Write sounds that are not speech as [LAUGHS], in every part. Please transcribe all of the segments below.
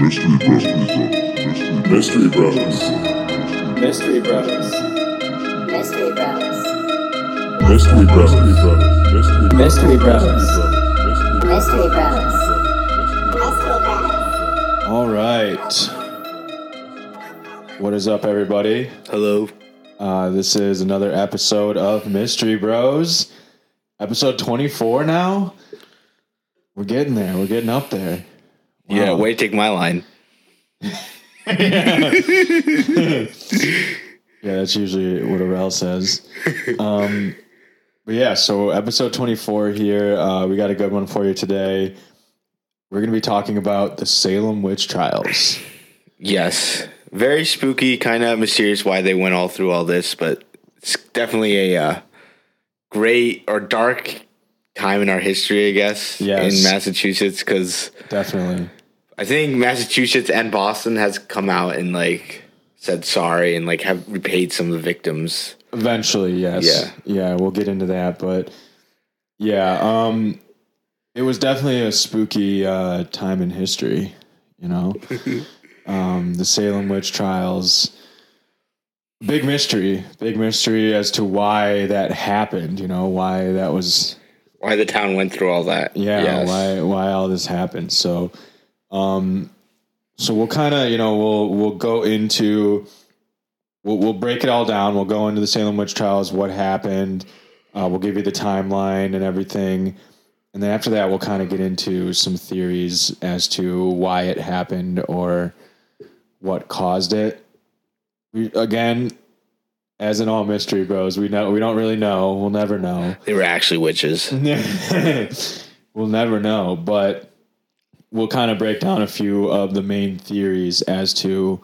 Mystery Brothers. Mystery Brothers. Mystery Brothers. Mystery Brothers. Mystery Brothers. Mystery Mystery Bros. Mystery Brothers. Mystery Bros. All right. What is up, everybody? Hello. Uh, this is another episode of Mystery Bros. Episode 24 now. We're getting there. We're getting up there. Yeah, way to take my line. [LAUGHS] Yeah, that's usually what Arel says. Um, but yeah, so episode 24 here. Uh, we got a good one for you today. We're going to be talking about the Salem witch trials. Yes. Very spooky, kind of mysterious why they went all through all this, but it's definitely a uh, great or dark time in our history, I guess, Yes. in Massachusetts, because Definitely. I think Massachusetts and Boston has come out and like said sorry and like have repaid some of the victims. Eventually, yes. Yeah. Yeah, we'll get into that. But yeah, um, it was definitely a spooky uh, time in history, you know? [LAUGHS] um, the Salem witch trials. Big mystery, big mystery as to why that happened, you know, why that was Why the town went through all that. yeah Yes. why why all this happened so um so we'll kind of you know we'll we'll go into we'll, we'll break it all down. We'll go into the salem witch trials what happened. Uh, we'll give you the timeline and everything. And then after that we'll kind of get into some theories as to why it happened or what caused it. We, again as in all mystery bros we know we don't really know. We'll never know. They were actually witches. [LAUGHS] we'll never know, but we'll kind of break down a few of the main theories as to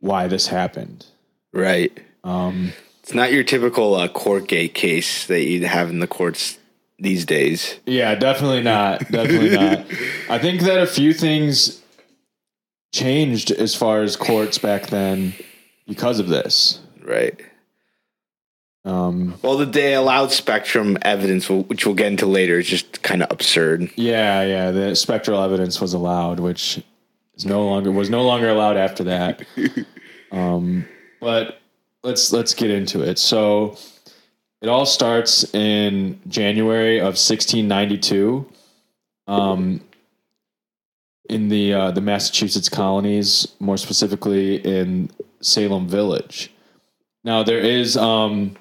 why this happened. Right. Um, It's not your typical uh, court gate case that you'd have in the courts these days. yeah, definitely not. Definitely not. [LAUGHS] I think that a few things changed as far as courts back then because of this. Right. Um, Well, the they allowed spectrum evidence, which we'll get into later, is just kind of absurd. yeah, yeah, the spectral evidence was allowed, which is no longer was no longer allowed after that. [LAUGHS] Um, but let's let's get into it. So it all starts in January of 1692. Um, in the uh, the Massachusetts colonies, more specifically in Salem Village. Now there is um,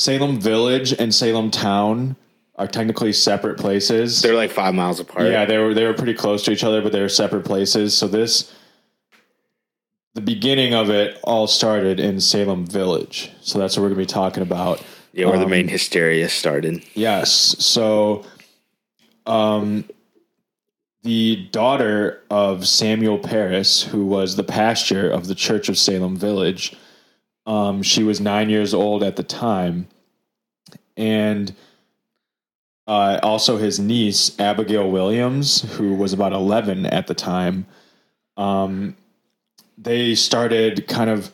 Salem Village and Salem Town are technically separate places. They're like five miles apart. Yeah, they were they were pretty close to each other, but they were separate places. So this, the beginning of it all started in Salem Village. So that's what we're gonna be talking about. yeah, where the Um, main hysteria started. Yes. So, um, the daughter of Samuel Parris, who was the pastor of the Church of Salem Village, um, she was nine years old at the time, and uh, also his niece Abigail Williams, who was about eleven at the time. Um, they started kind of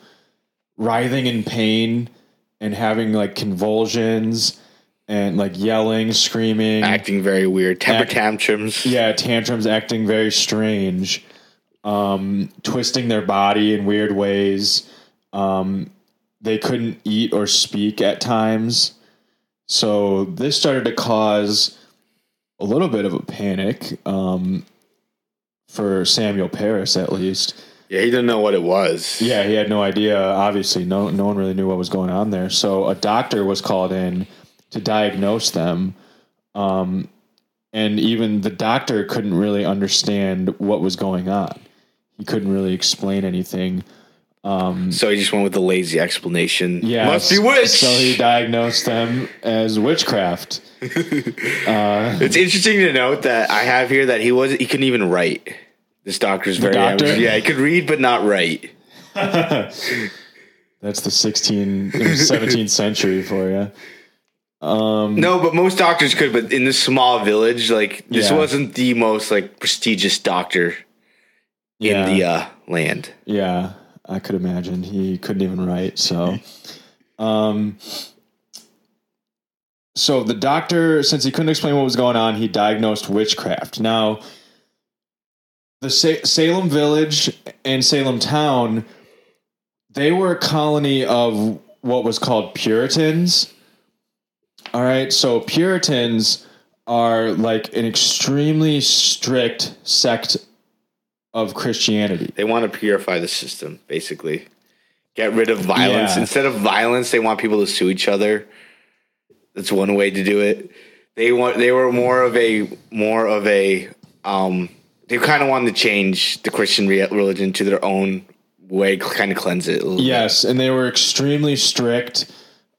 writhing in pain and having like convulsions and like yelling, screaming, Acting very weird. Temper Act- tantrums. yeah, tantrums, acting very strange, um, twisting their body in weird ways. Um, they couldn't eat or speak at times. So this started to cause a little bit of a panic um, for Samuel Parris, at least. Yeah, he didn't know what it was. Yeah, he had no idea. Obviously, no no one really knew what was going on there. So a doctor was called in to diagnose them, um, and even the doctor couldn't really understand what was going on. He couldn't really explain anything. So he just went with the lazy explanation. Yeah, Must be witch. So he diagnosed them as witchcraft. uh, [LAUGHS] it's interesting to note that I have here that he was he couldn't even write. This doctor's very doctor? yeah, he could read but not write. [LAUGHS] That's the 16th, 17th [LAUGHS] century for you. Um, No, but most doctors could, but in this small village, like this Yeah. wasn't the most like prestigious doctor Yeah. in the uh, land. Yeah, I could imagine he couldn't even write. So, um, so the doctor, since he couldn't explain what was going on, he diagnosed witchcraft. Now, the Sa- Salem village and Salem town, they were a colony of what was called Puritans. All right, so Puritans are like an extremely strict sect of Christianity. They want to purify the system, basically. Get rid of violence. Yeah. Instead of violence, they want people to sue each other. That's one way to do it. They want they were more of a more of a um they kind of wanted to change the Christian re- religion to their own way, kind of cleanse it a little bit. Yes, and they were extremely strict,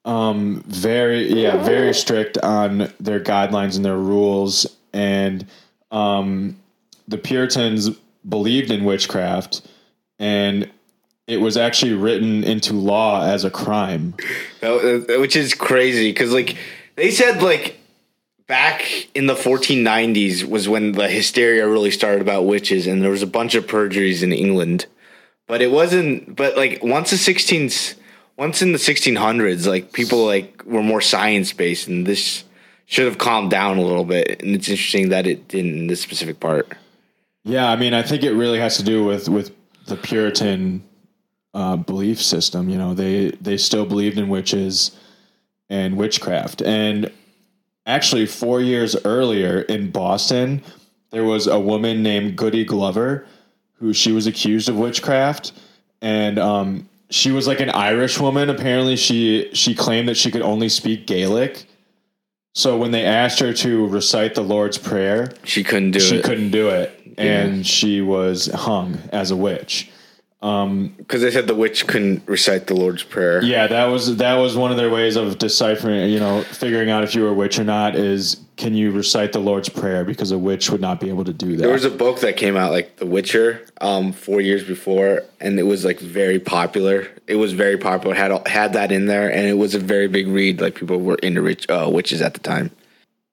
um, very yeah, very strict on their guidelines and their rules. And um, the Puritans believed in witchcraft, and it was actually written into law as a crime. Which is crazy because like they said like back in the 1490s was when the hysteria really started about witches and there was a bunch of perjuries in england but it wasn't but like once the 16s once in the 1600s like people like were more science based and this should have calmed down a little bit and it's interesting that it didn't in this specific part Yeah, I mean, I think it really has to do with with the Puritan uh, belief system. You know, they they still believed in witches and witchcraft. And actually, four years earlier in Boston, there was a woman named Goody Glover who she was accused of witchcraft, and um, she was like an Irish woman. Apparently, she she claimed that she could only speak Gaelic. So when they asked her to recite the Lord's Prayer, she couldn't do she it. She couldn't do it. And she was hung as a witch because they said the witch couldn't recite the lord's prayer yeah that was that was one of their ways of deciphering you know figuring out if you were a witch or not is can you recite the lord's prayer because a witch would not be able to do that There was a book that came out like The Witcher, um, four years before, and it was like very popular. It was very popular. had had that in there, and it was a very big read. Like people were into rich, uh, witches at the time.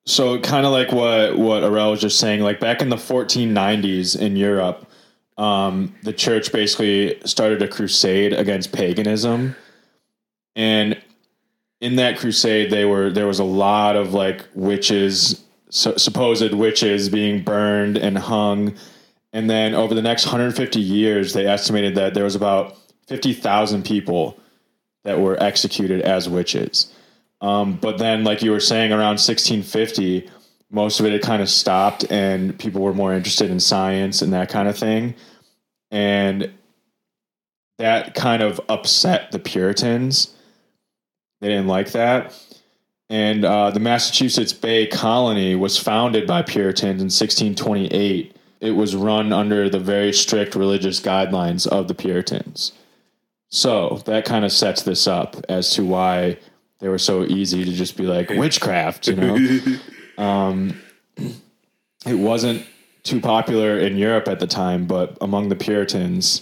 so kind of like what what Arel was just saying like back in the 1490s in Europe um, the church basically started a crusade against paganism. And in that crusade they were there was a lot of like witches supposed witches being burned and hung. And then over the next 150 years they estimated that there was about 50,000 people that were executed as witches. Um, but then like you were saying around 1650 most of it had kind of stopped and people were more interested in science and that kind of thing and that kind of upset the puritans they didn't like that. And uh, the Massachusetts Bay Colony was founded by Puritans in 1628. It was run under the very strict religious guidelines of the Puritans. So that kind of sets this up as to why they were so easy to just be like [LAUGHS] witchcraft, you know? [LAUGHS] um, it wasn't too popular in Europe at the time, but among the Puritans,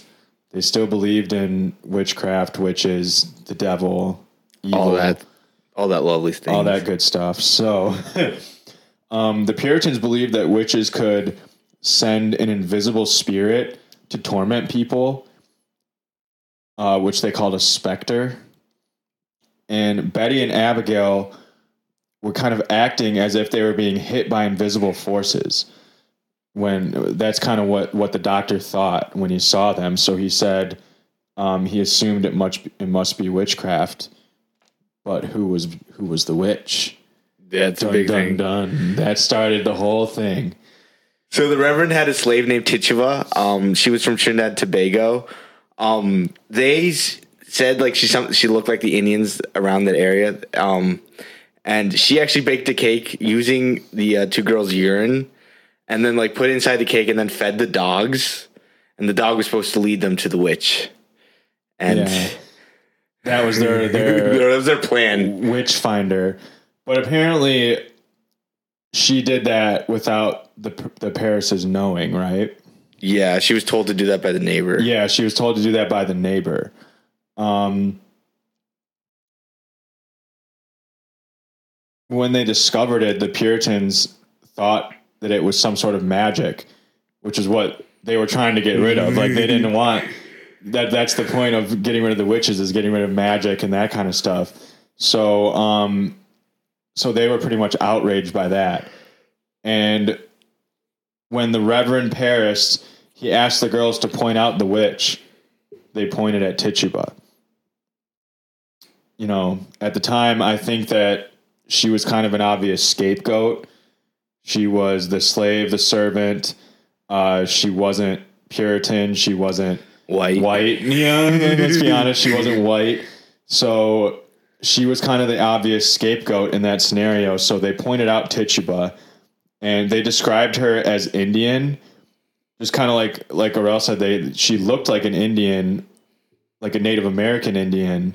they still believed in witchcraft, witches, the devil, evil, All that, all that lovely thing. all that good stuff. So, [LAUGHS] um, the Puritans believed that witches could send an invisible spirit to torment people, uh, which they called a specter. And Betty and Abigail were kind of acting as if they were being hit by invisible forces. When that's kind of what what the doctor thought when he saw them. So he said um, he assumed it much it must be witchcraft but who was who was the witch? That's a big dun thing. dun. That started the whole thing. So the Reverend had a slave named Tituba. Um, she was from Trinidad and Tobago. Um, they said like she some she looked like the Indians around that area. And she actually baked a cake using the uh, two girls' urine, and then like put it inside the cake and then fed the dogs. And the dog was supposed to lead them to the witch. And Yeah. That was their [LAUGHS] their that was their plan. witch finder. But apparently she did that without the the Parris's knowing, right? Yeah, she was told to do that by the neighbor. Yeah, she was told to do that by the neighbor. Um, when they discovered it, the Puritans thought that it was some sort of magic, which is what they were trying to get rid of. Like they didn't want that. That's the point of getting rid of the witches is getting rid of magic and that kind of stuff. So, um, so they were pretty much outraged by that. And when the Reverend Parris, he asked the girls to point out the witch. They pointed at Tituba. You know, at the time, I think that she was kind of an obvious scapegoat. She was the slave, the servant. Uh, she wasn't Puritan. She wasn't White. white. [LAUGHS] Yeah, let's be honest, she wasn't white. So she was kind of the obvious scapegoat in that scenario. So they pointed out Tituba and they described her as Indian. Just kind of like like Aurel said, they she looked like an Indian, like a Native American Indian.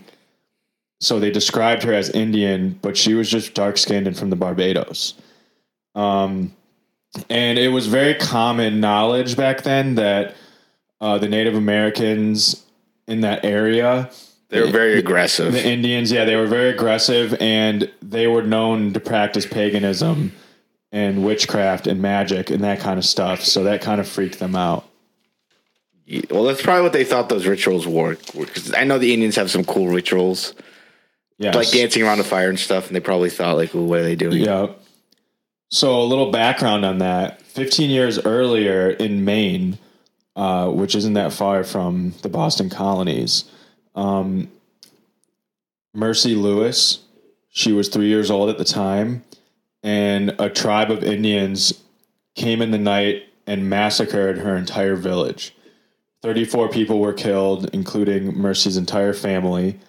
So they described her as Indian, but she was just dark skinned and from the Barbados. Um, and it was very common knowledge back then that uh, the Native Americans in that area, They were very aggressive. the Indians, yeah, they were very aggressive and they were known to practice paganism and witchcraft and magic and that kind of stuff. So that kind of freaked them out. well, that's probably what they thought those rituals were. Because I know the Indians have some cool rituals, Yeah. like dancing around a fire and stuff, and they probably thought like, "Ooh, what are they doing?" Yeah. So a little background on that. 15 years earlier in Maine, uh, which isn't that far from the Boston colonies, um, Mercy Lewis, she was three years old at the time, and a tribe of Indians came in the night and massacred her entire village. 34 people were killed, including Mercy's entire family.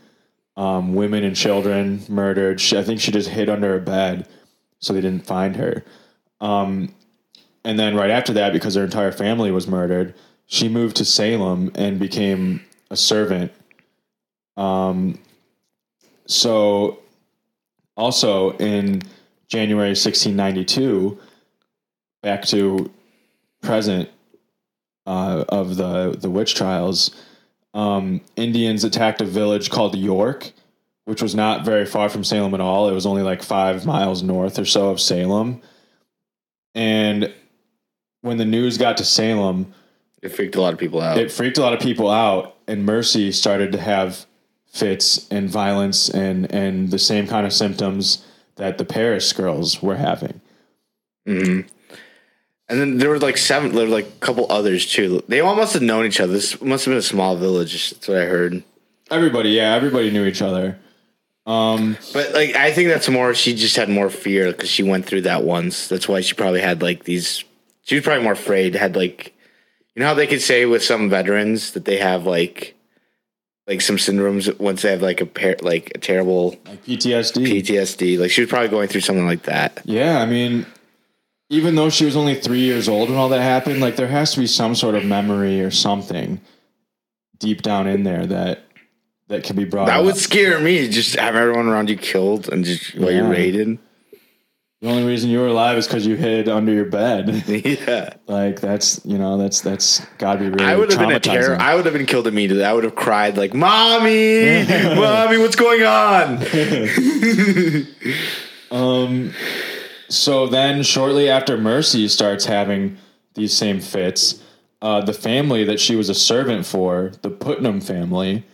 Um, women and children murdered. She, I think she just hid under a bed so they didn't find her. Um, and then right after that, because her entire family was murdered, she moved to Salem and became a servant. Um, so also in January 1692, back to present uh, of the the witch trials, um, Indians attacked a village called York, which was not very far from Salem at all. It was only like five miles north or so of Salem. And when the news got to Salem, It freaked a lot of people out. it freaked a lot of people out, and Mercy started to have fits and violence and and the same kind of symptoms that the Parris girls were having. And then there were like seven. There were like a couple others too. They all must have known each other. This must have been a small village. That's what I heard. Everybody, yeah, everybody knew each other. Um, But like, I think that's more. She just had more fear because she went through that once. That's why she probably had like these. She was probably more afraid. Had like, you know how they could say with some veterans that they have like, like some syndromes once they have like a pair, like a terrible like PTSD. PTSD. Like she was probably going through something like that. Yeah, I mean, even though she was only three years old when all that happened, like there has to be some sort of memory or something deep down in there that that can be brought. That up. would scare me. Just have everyone around you killed and just while you're Yeah. raided. the only reason you were alive is because you hid under your bed. [LAUGHS] yeah. like that's you know that's that's got to be really. I would have been a terror. I would have been killed immediately. I would have cried like, "Mommy, [LAUGHS] mommy, what's going on?" [LAUGHS] Um, so then, shortly after Mercy starts having these same fits, uh, the family that she was a servant for, the Putnam family,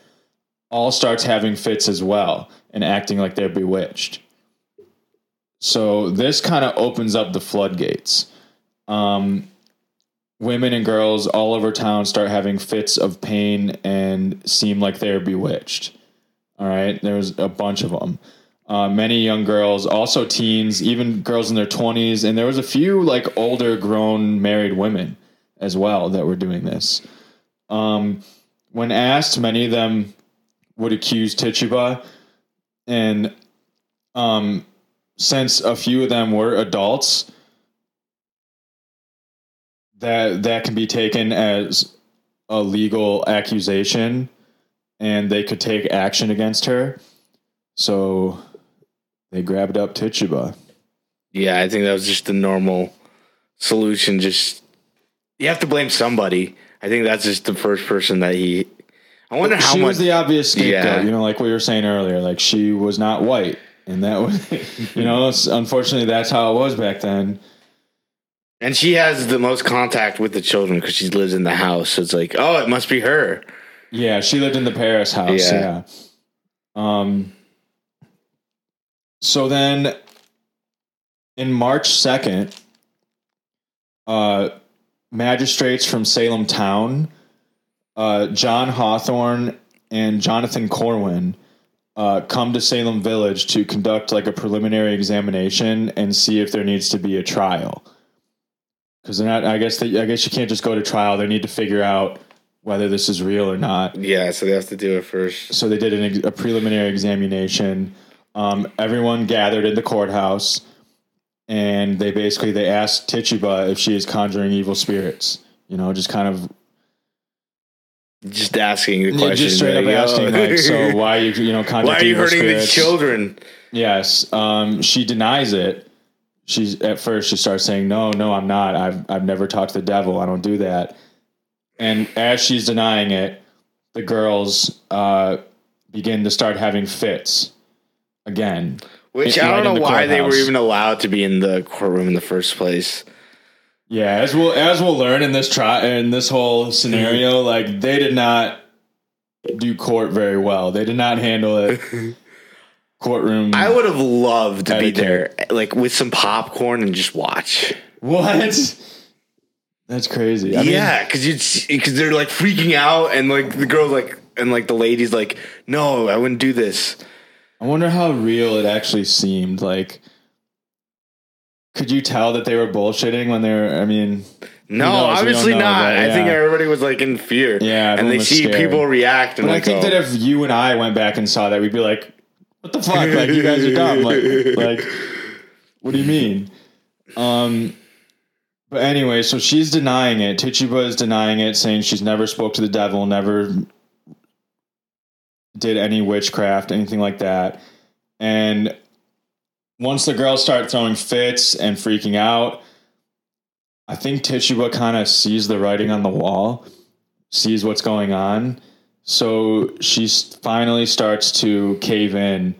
all starts having fits as well and acting like they're bewitched. So this kind of opens up the floodgates. Um, women and girls all over town start having fits of pain and seem like they're bewitched. All right, there's a bunch of them uh, many young girls, also teens, even girls in their 20s. And there was a few like older grown married women as well that were doing this. Um, when asked, many of them would accuse Tituba. And um, since a few of them were adults, that that can be taken as a legal accusation and they could take action against her. So they grabbed up Tituba. Yeah, I think that was just the normal solution. Just you have to blame somebody. I think that's just the first person that he. I wonder how she much. was the obvious scapegoat, Yeah. you know, like we were saying earlier. Like she was not white, and that was, you know, unfortunately, that's how it was back then. and she has the most contact with the children because she lives in the house. So it's like, oh, it must be her. Yeah, she lived in the Parris house. Yeah. Yeah. Um. So then, in March second, uh, magistrates from Salem town, uh, John Hawthorne and Jonathan Corwin, uh, come to Salem Village to conduct like a preliminary examination and see if there needs to be a trial. Because they're not. I guess they, I guess you can't just go to trial. They need to figure out whether this is real or not Yeah, so they have to do it first. so they did an, a preliminary examination. Um, everyone gathered in the courthouse, and they basically they asked Tituba if she is conjuring evil spirits. You know, just kind of Just asking the question. just straight up asking, like, so why you you know conjuring spirits [LAUGHS] why are you evil hurting spirits? the children? Yes, um, she denies it. She's at first she starts saying, "No, no, I'm not. I've I've never talked to the devil. I don't do that." And as she's denying it, the girls uh, begin to start having fits again. Which Right I don't know the why they were courthouse. even allowed to be in the courtroom in the first place. Yeah, as we'll as we'll learn in this try in this whole scenario, mm-hmm. like they did not do court very well. They did not handle it. [LAUGHS] Courtroom. I would have loved to be there, like with some popcorn and just watch. what? That's crazy. I mean, yeah, because you'd because they're like freaking out, and like the girls like and like the ladies like, no, I wouldn't do this. I wonder how real it actually seemed. Like, could you tell that they were bullshitting when they were? I mean, No, knows? Obviously know, not. but I think everybody was like in fear. Yeah, and they see scared. people react, and but I think oh. that if you and I went back and saw that, we'd be like, "What the fuck? Like, you guys are dumb. Like, [LAUGHS] like, what do you mean?" Um. But anyway, so she's denying it. Tituba is denying it, saying she's never spoke to the devil, never did any witchcraft, anything like that. And once the girls start throwing fits and freaking out, I think Tituba kind of sees the writing on the wall, sees what's going on. So she finally starts to cave in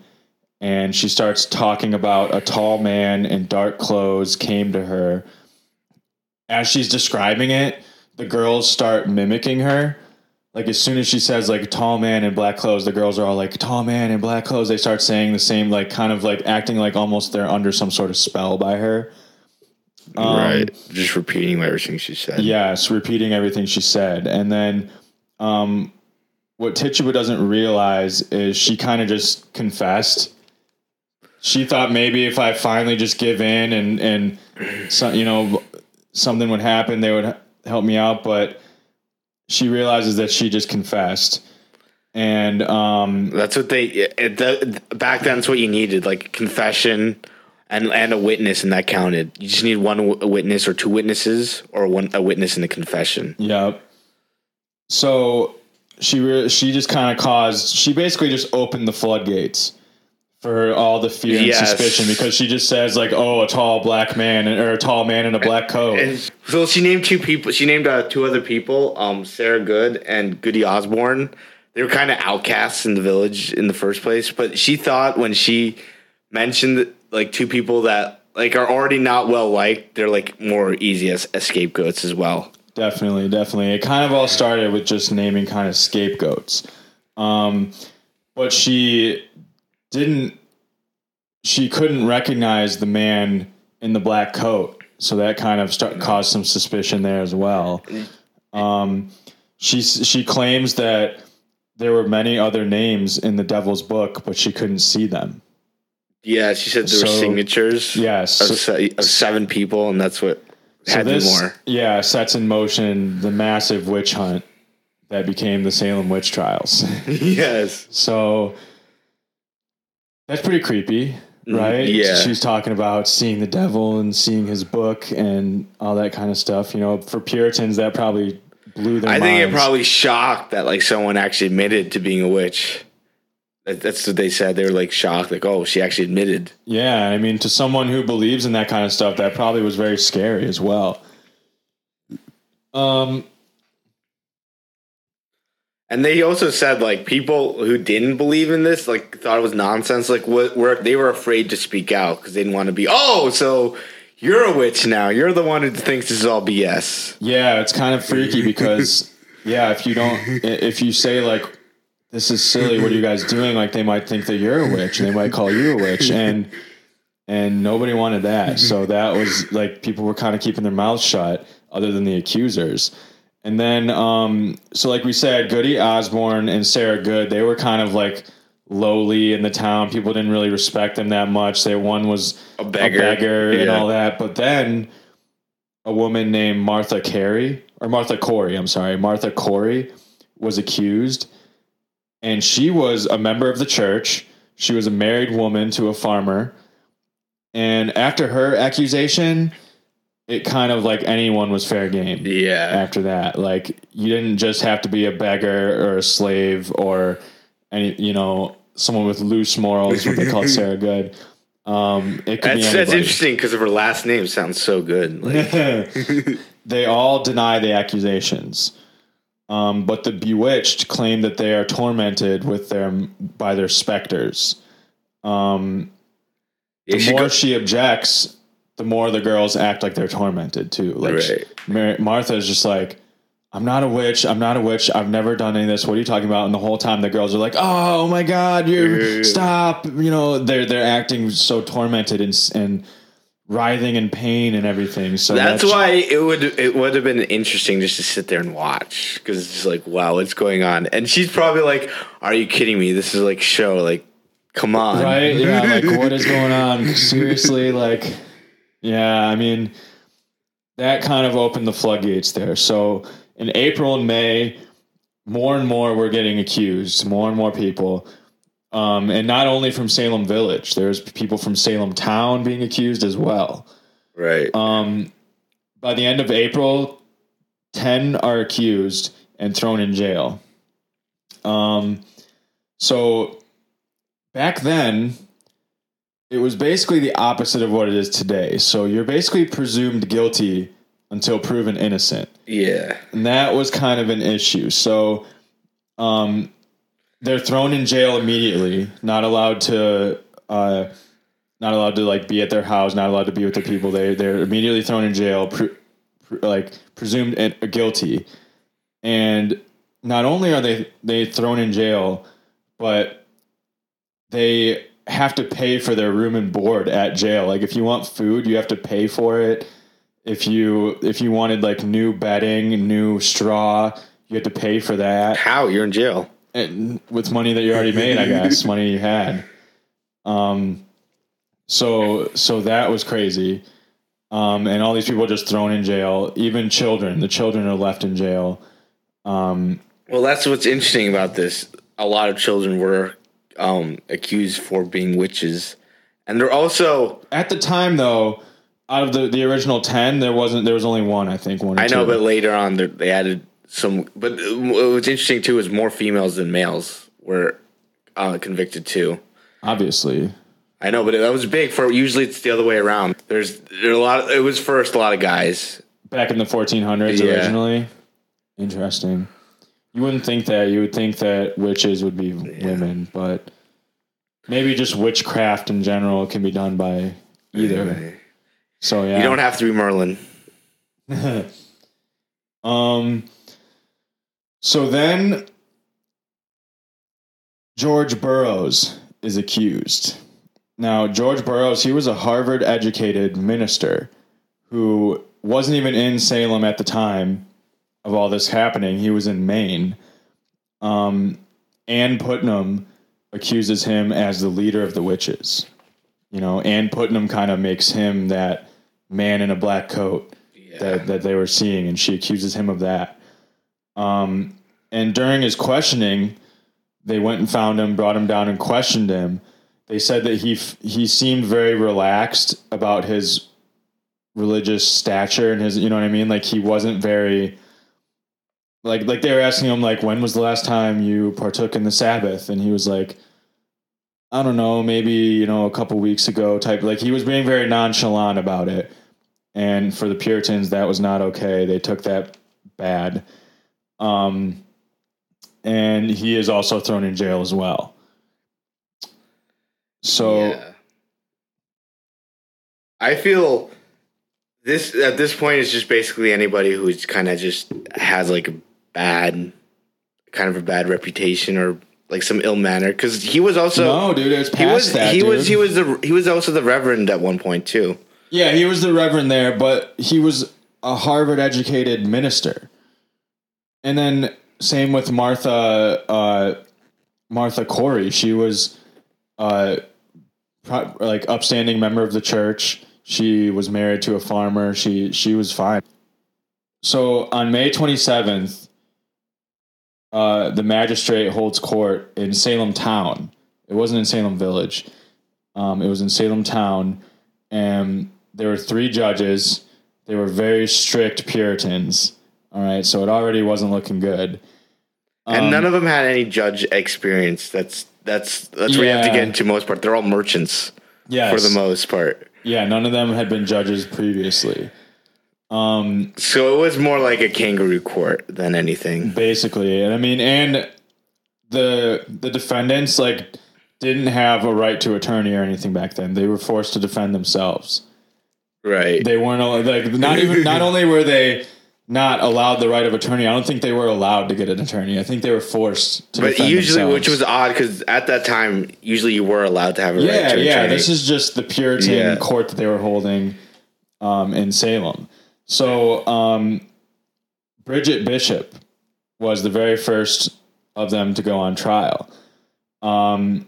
and she starts talking about a tall man in dark clothes came to her. As she's describing it, the girls start mimicking her. Like as soon as she says like tall man in black clothes, the girls are all like tall man in black clothes. They start saying the same, like kind of like acting like almost they're under some sort of spell by her. Um, right, just repeating everything she said. Yes, repeating everything she said. And then um, what Tituba doesn't realize is she kind of just confessed. She thought maybe if I finally just give in and and so, you know something would happen, they would help me out. But she realizes that she just confessed, and um, That's what they it, the, back then. That's what you needed, like confession and and a witness, and that counted. You just need one w- witness or two witnesses, or one a witness and a confession. Yep. So she re- she just kind of caused she basically just opened the floodgates for all the fear and Yes. suspicion because she just says like oh a tall black man or a tall man in a black coat. And so she named two people. She named uh, two other people, um, Sarah Good and Goody Osborne. They were kind of outcasts in the village in the first place, but she thought when she mentioned like two people that like are already not well liked, they're like more easy as, as scapegoats as well. Definitely, definitely. It kind of all started with just naming kind of scapegoats. Um, but she didn't, she couldn't recognize the man in the black coat. So that kind of start, caused some suspicion there as well. Um, she, she claims that there were many other names in the devil's book, but she couldn't see them. Yeah, she said there were signatures. Yes. of, se- of seven people, and that's what So this, more. yeah, sets in motion the massive witch hunt that became the Salem witch trials. [LAUGHS] yes. So that's pretty creepy, right? yeah. She's talking about seeing the devil and seeing his book and all that kind of stuff. You know, for Puritans, that probably blew their I think it probably shocked that like someone actually admitted to being a witch. That, that's what they said. They were like shocked, like, oh, she actually admitted. Yeah, I mean, to someone who believes in that kind of stuff, that probably was very scary as well. Um, And they also said like people who didn't believe in this like thought it was nonsense. Like what were they were afraid to speak out because they didn't want to be. Oh, so you're a witch now. You're the one who thinks this is all BS. Yeah, it's kind of freaky because [LAUGHS] yeah, if you don't, if you say like, "This is silly," what are you guys doing? Like they might think that you're a witch, and they might call you a witch, and and nobody wanted that. So that was like people were kind of keeping their mouths shut. other than the accusers. And then, um, so like we said, Goody Osborne and Sarah Good, they were kind of like lowly in the town. People didn't really respect them that much. They one was A beggar. and Yeah. all that. But then a woman named Martha Carey or Martha Corey, I'm sorry, Martha Corey was accused, and she was a member of the church. She was a married woman to a farmer, and after her accusation, it kind of like anyone was fair game Yeah. after that. Like you didn't just have to be a beggar or a slave or any, you know, someone with loose morals, what they called [LAUGHS] Sarah Good. Um, it could be That's, that's interesting because of her last name sounds so good. Like, [LAUGHS] they all deny the accusations. Um, but the bewitched claim that they are tormented with their by their specters. Um, the more go- she objects, the more the girls act like they're tormented too. Like Right. Mar- Martha is just like, I'm not a witch. I'm not a witch. I've never done any of this. What are you talking about? And the whole time the girls are like, Oh my God, you stop. You know, they're they're acting so tormented and and writhing in pain and everything. So that's why it would it would have been interesting just to sit there and watch because it's just like wow what's going on and she's probably like are you kidding me this is like show like come on right? Yeah, like what is [LAUGHS] going on? Seriously, like yeah, I mean that kind of opened the floodgates there. So in April and May, more and more were getting accused, more and more people. Um, and not only from Salem Village, there's people from Salem Town being accused as well. right Um, by the end of April, 10 are accused and thrown in jail. Um, so back then, it was basically the opposite of what it is today. So you're basically presumed guilty until proven innocent. yeah And that was kind of an issue. So um, they're thrown in jail immediately, not allowed to. Uh, not allowed to like be at their house, not allowed to be with their people. They they're immediately thrown in jail, pre, pre- like presumed in, guilty, and not only are they they thrown in jail, but they have to pay for their room and board at jail. Like if you want food, you have to pay for it. If you if you wanted like new bedding, new straw, you had to pay for that how you're in jail and with money that you already made, I guess, [LAUGHS] money you had. Um, so so that was crazy. Um, and all these people just thrown in jail. Even children, the children are left in jail. Um, well that's what's interesting about this a lot of children were um accused for being witches and they're also at the time, though, out of the, the original ten, there wasn't there was only one. I think one. I know two. but later on they- added some but what's interesting too is more females than males were uh, convicted too obviously, I know, but that was big for. Usually, it's the other way around. There's there are a lot. Of, it was first a lot of guys. back in the 1400s Yeah. originally. Interesting. You wouldn't think that. You would think that witches would be women, but maybe just witchcraft in general can be done by either. So yeah. You don't have to be Merlin. [LAUGHS] Um. So then, George Burroughs is accused. Now, George Burroughs, he was a Harvard educated minister who wasn't even in Salem at the time of all this happening. He was in Maine. Um, Ann Putnam accuses him as the leader of the witches. You know, Ann Putnam kind of makes him that man in a black coat that, that they were seeing, and she accuses him of that. Um, and during his questioning, they went and found him, brought him down, and questioned him. They said that he f- he seemed very relaxed about his religious stature and his, you know what I mean. Like he wasn't very like like they were asking him like when was the last time you partook in the Sabbath, and he was like. I don't know, maybe, you know, a couple weeks ago type like he was being very nonchalant about it. And for the Puritans, that was not okay. They took that bad. Um, and he is also thrown in jail as well. So Yeah. I feel this at this point is just basically anybody who's kind of just has like bad, kind of a bad reputation or like some ill manner. Because he was also no, dude, it's past he was that. he dude. was he was the he was also the reverend at one point too. yeah, he was the reverend there, but he was a Harvard educated minister. And then same with Martha uh, Martha Corey. She was uh, pro- like upstanding member of the church. She was married to a farmer. She she was fine. So on May 27th, uh, the magistrate holds court in Salem town. It wasn't in Salem village. Um, it was in Salem town, and there were three judges. They were very strict Puritans. All right, so it already wasn't looking good. and Um, none of them had any judge experience. That's that's that's where you have to get into most part. They're all merchants Yes. for the most part. Yeah, none of them had been judges previously. Um, So it was more like a kangaroo court than anything. basically, and I mean, and the the defendants like didn't have a right to attorney or anything back then. They were forced to defend themselves. Right. They weren't like not even not only were they not allowed the right of attorney. I don't think they were allowed to get an attorney. I think they were forced to. but usually, themselves. which was odd because at that time, usually you were allowed to have a right yeah, to yeah. attorney. This is just the Puritan Yeah. court that they were holding um, in Salem. So um, Bridget Bishop was the very first of them to go on trial. Um,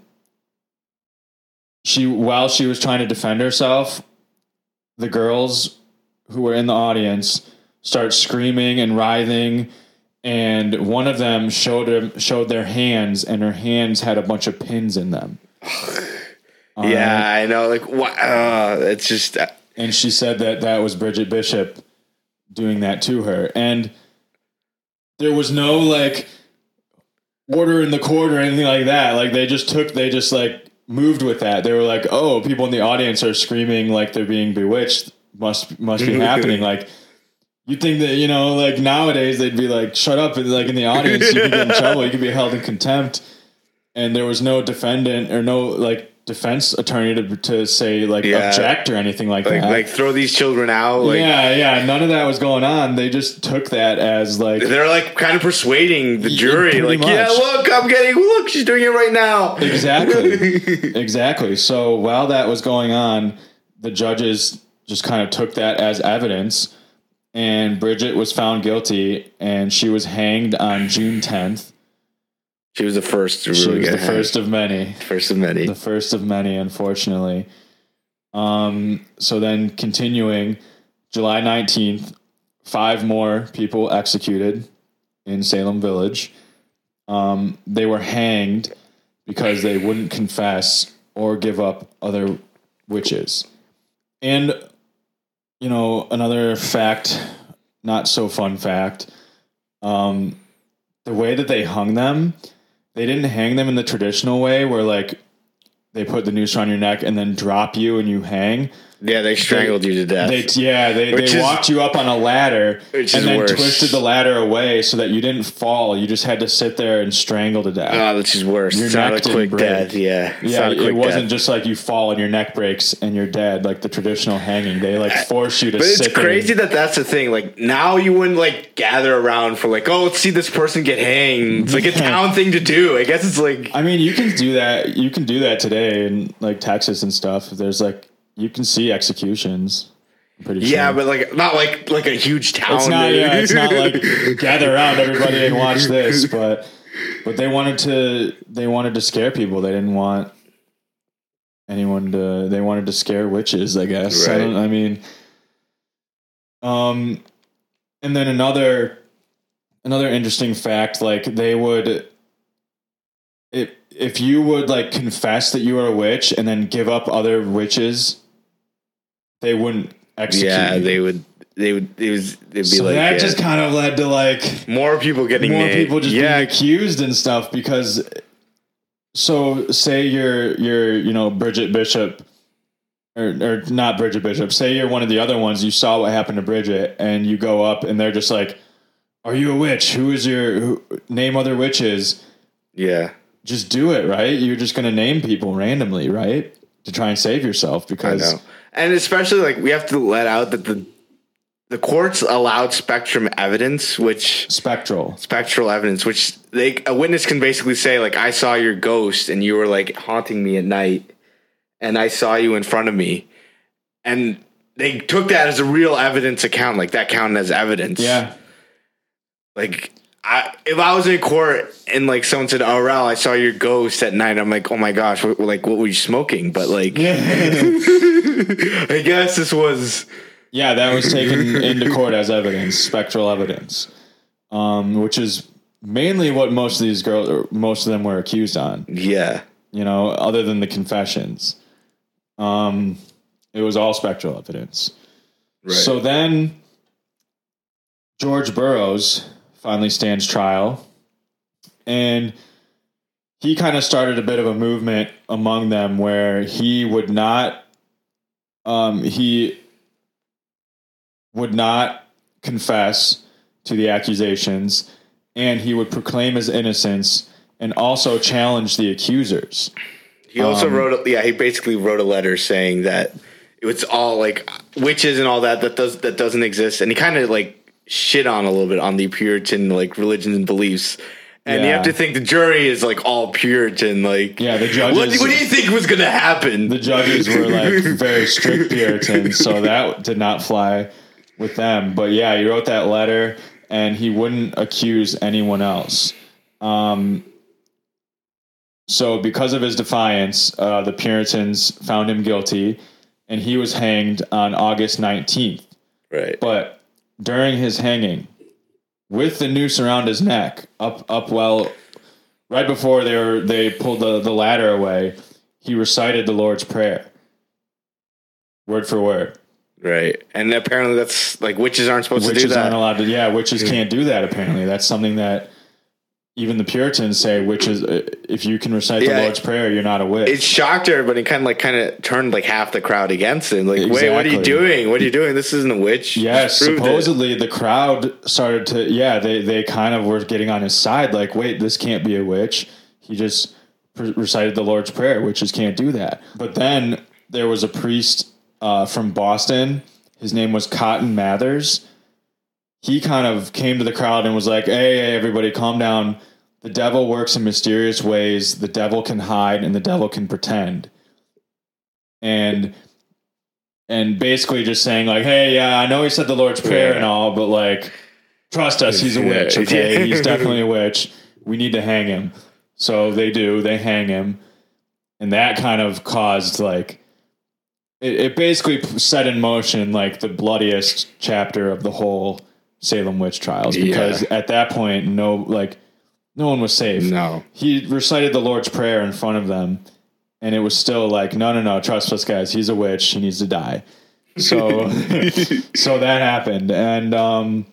she, while she was trying to defend herself, the girls who were in the audience start screaming and writhing. And one of them showed showed their hands, and her hands had a bunch of pins in them. [LAUGHS] yeah, I know. Like, what? Uh, it's just uh, and she said that that was Bridget Bishop doing that to her, and there was no like order in the court or anything like that. Like they just took, they just like moved with that. They were like, "Oh, people in the audience are screaming like they're being bewitched. Must must be [LAUGHS] happening." Like you think that you know, like nowadays they'd be like, "Shut up!" And like in the audience, you could get in [LAUGHS] trouble. You could be held in contempt. And there was no defendant or no like defense attorney to, to say like Yeah. object or anything like, like, that. like throw these children out. Like, yeah, yeah. None of that was going on. They just took that as like they're like kind of persuading the jury. Like, yeah, look, I'm getting. Look, she's doing it right now. exactly, [LAUGHS] exactly. So while that was going on, the judges just kind of took that as evidence, and Bridget was found guilty, and she was hanged on June tenth. She was the first to She was the first of many. first of many. the first of many, unfortunately. Um, so then continuing, July 19th, five more people executed in Salem Village. Um, they were hanged because they wouldn't confess or give up other witches. And, you know, another fact, not so fun fact, um, the way that they hung them, they didn't hang them in the traditional way where like they put the noose around your neck and then drop you and you hang. Yeah, they strangled you to death. They yeah, they, Which they is- walked you up on a ladder and is then worse. twisted the ladder away so that you didn't fall. You just had to sit there and strangle to death. oh, that's just worse. Your It's not a neck quick break. death. Yeah, it's yeah, not a quick it wasn't death. just like you fall and your neck breaks and you're dead, like the traditional hanging. They like force you to But sit it's crazy that that's the thing. Like now, you wouldn't like gather around for like, oh, let's see this person get hanged. It's like a town thing to do. I guess it's like I mean, you can do that. You can do that today in like Texas and stuff. There's like you can see executions. I'm pretty sure. yeah, but like not like like a huge town. It's not. Yeah, it's not like [LAUGHS] gather around everybody and watch this. But but they wanted to. They wanted to scare people. They didn't want anyone to. They wanted to scare witches. I guess. I, Right. don't, I mean. Um, and then another another interesting fact. Like they would. If if you would like confess that you were a witch and then give up other witches, they wouldn't execute. yeah, you. they would. They would. It was. It'd be So like that yeah. just kind of led to like more people getting more named. people just yeah. being accused and stuff because so say you're you're you know Bridget Bishop or or not Bridget Bishop say you're one of the other ones you saw what happened to Bridget and you go up and they're just like are you a witch who is your who, name other witches yeah. just do it right you're just going to name people randomly right to try and save yourself I because know. And especially like we have to let out that the the courts allowed spectrum evidence, which spectral spectral evidence, which they a witness can basically say like I saw your ghost and you were like haunting me at night, and I saw you in front of me, and they took that as a real evidence account, like that counted as evidence. Yeah. Like I, if I was in court and like someone said, "Oh, Raul, I saw your ghost at night," I'm like, "Oh my gosh, what, like what were you smoking?" But like, [LAUGHS] I guess this was Yeah, that was taken into court as evidence, spectral evidence, um, which is mainly what most of these girls, or most of them, were accused on. yeah, You know, other than the confessions, um, it was all spectral evidence. right. So then, George Burroughs finally stands trial, and he kind of started a bit of a movement among them where he would not, um, he would not confess to the accusations, and he would proclaim his innocence and also challenge the accusers. he also um, wrote, yeah, he basically wrote a letter saying that it's all like witches and all that that does that doesn't exist, and he kind of like shit on a little bit on the Puritan like religions and beliefs. And you have to think the jury is like all Puritan. Like, Yeah, the what, judges- what do you think was going to happen? the judges were like [LAUGHS] very strict Puritans, so that did not fly with them. But yeah, he wrote that letter, and he wouldn't accuse anyone else. Um, so because of his defiance, uh, the Puritans found him guilty, and he was hanged on August nineteenth. right. But during his hanging, with the noose around his neck, up up well, right before they were they pulled the, the ladder away, he recited the Lord's Prayer. Word for word. Right. And apparently that's like witches aren't supposed to do that. Witches that. aren't allowed to yeah, witches can't do that apparently. That's something that even the Puritans say witches uh, if you can recite Yeah. the Lord's Prayer, you're not a witch. it shocked everybody, kind of like kind of turned like half the crowd against it. Like, wait, what are you doing? What are you doing? This isn't a witch. Yes, proved it. supposedly the crowd started to yeah they they kind of were getting on his side like wait this can't be a witch he just pre- recited the Lord's prayer witches can't do that but then there was a priest uh, from Boston his name was Cotton Mathers he kind of came to the crowd and was like hey, hey everybody calm down the devil works in mysterious ways the devil can hide and the devil can pretend and and basically just saying like, "Hey, yeah, I know he said the Lord's prayer Yeah. and all, but like, trust us, he's a witch. Okay, he's [LAUGHS] definitely a witch. We need to hang him." So they do. They hang him, and that kind of caused like it, it basically set in motion like the bloodiest chapter of the whole Salem witch trials because at that point, no like no one was safe No. he recited the Lord's Prayer in front of them, and it was still like, no, no, no, trust us, guys. He's a witch. He needs to die. So, [LAUGHS] so that happened, and um,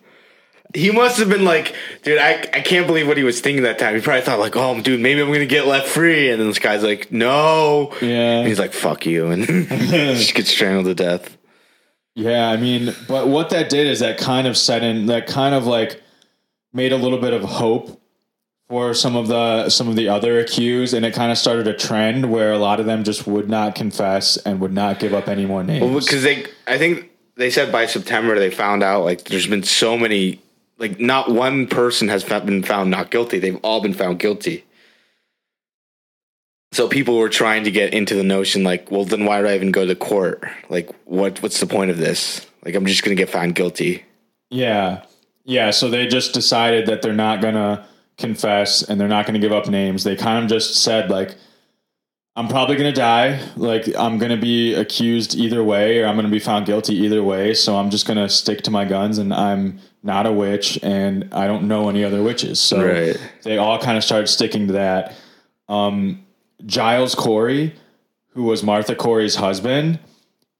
He must have been like, dude, I, I can't believe what he was thinking that time. He probably thought like, oh, dude, maybe I'm gonna get left free. And then this guy's like, no. yeah, And he's like, fuck you, and [LAUGHS] just gets strangled to death. Yeah. I mean, but what that did is that kind of set in, that kind of like made a little bit of hope for some of the some of the other accused, and it kind of started a trend where a lot of them just would not confess and would not give up any more names. Well, because they, I think they said by September they found out like there's been so many, like not one person has been found not guilty. They've all been found guilty. So people were trying to get into the notion like, well, then why do I even go to court? Like, what what's the point of this? Like, I'm just gonna get found guilty. Yeah. Yeah. So they just decided that they're not going to confess and they're not going to give up names. They kind of just said, like, I'm probably going to die. Like, I'm going to be accused either way, or I'm going to be found guilty either way. So I'm just going to stick to my guns and I'm not a witch and I don't know any other witches. So Right. they all kind of started sticking to that. Um, Giles Corey, who was Martha Corey's husband,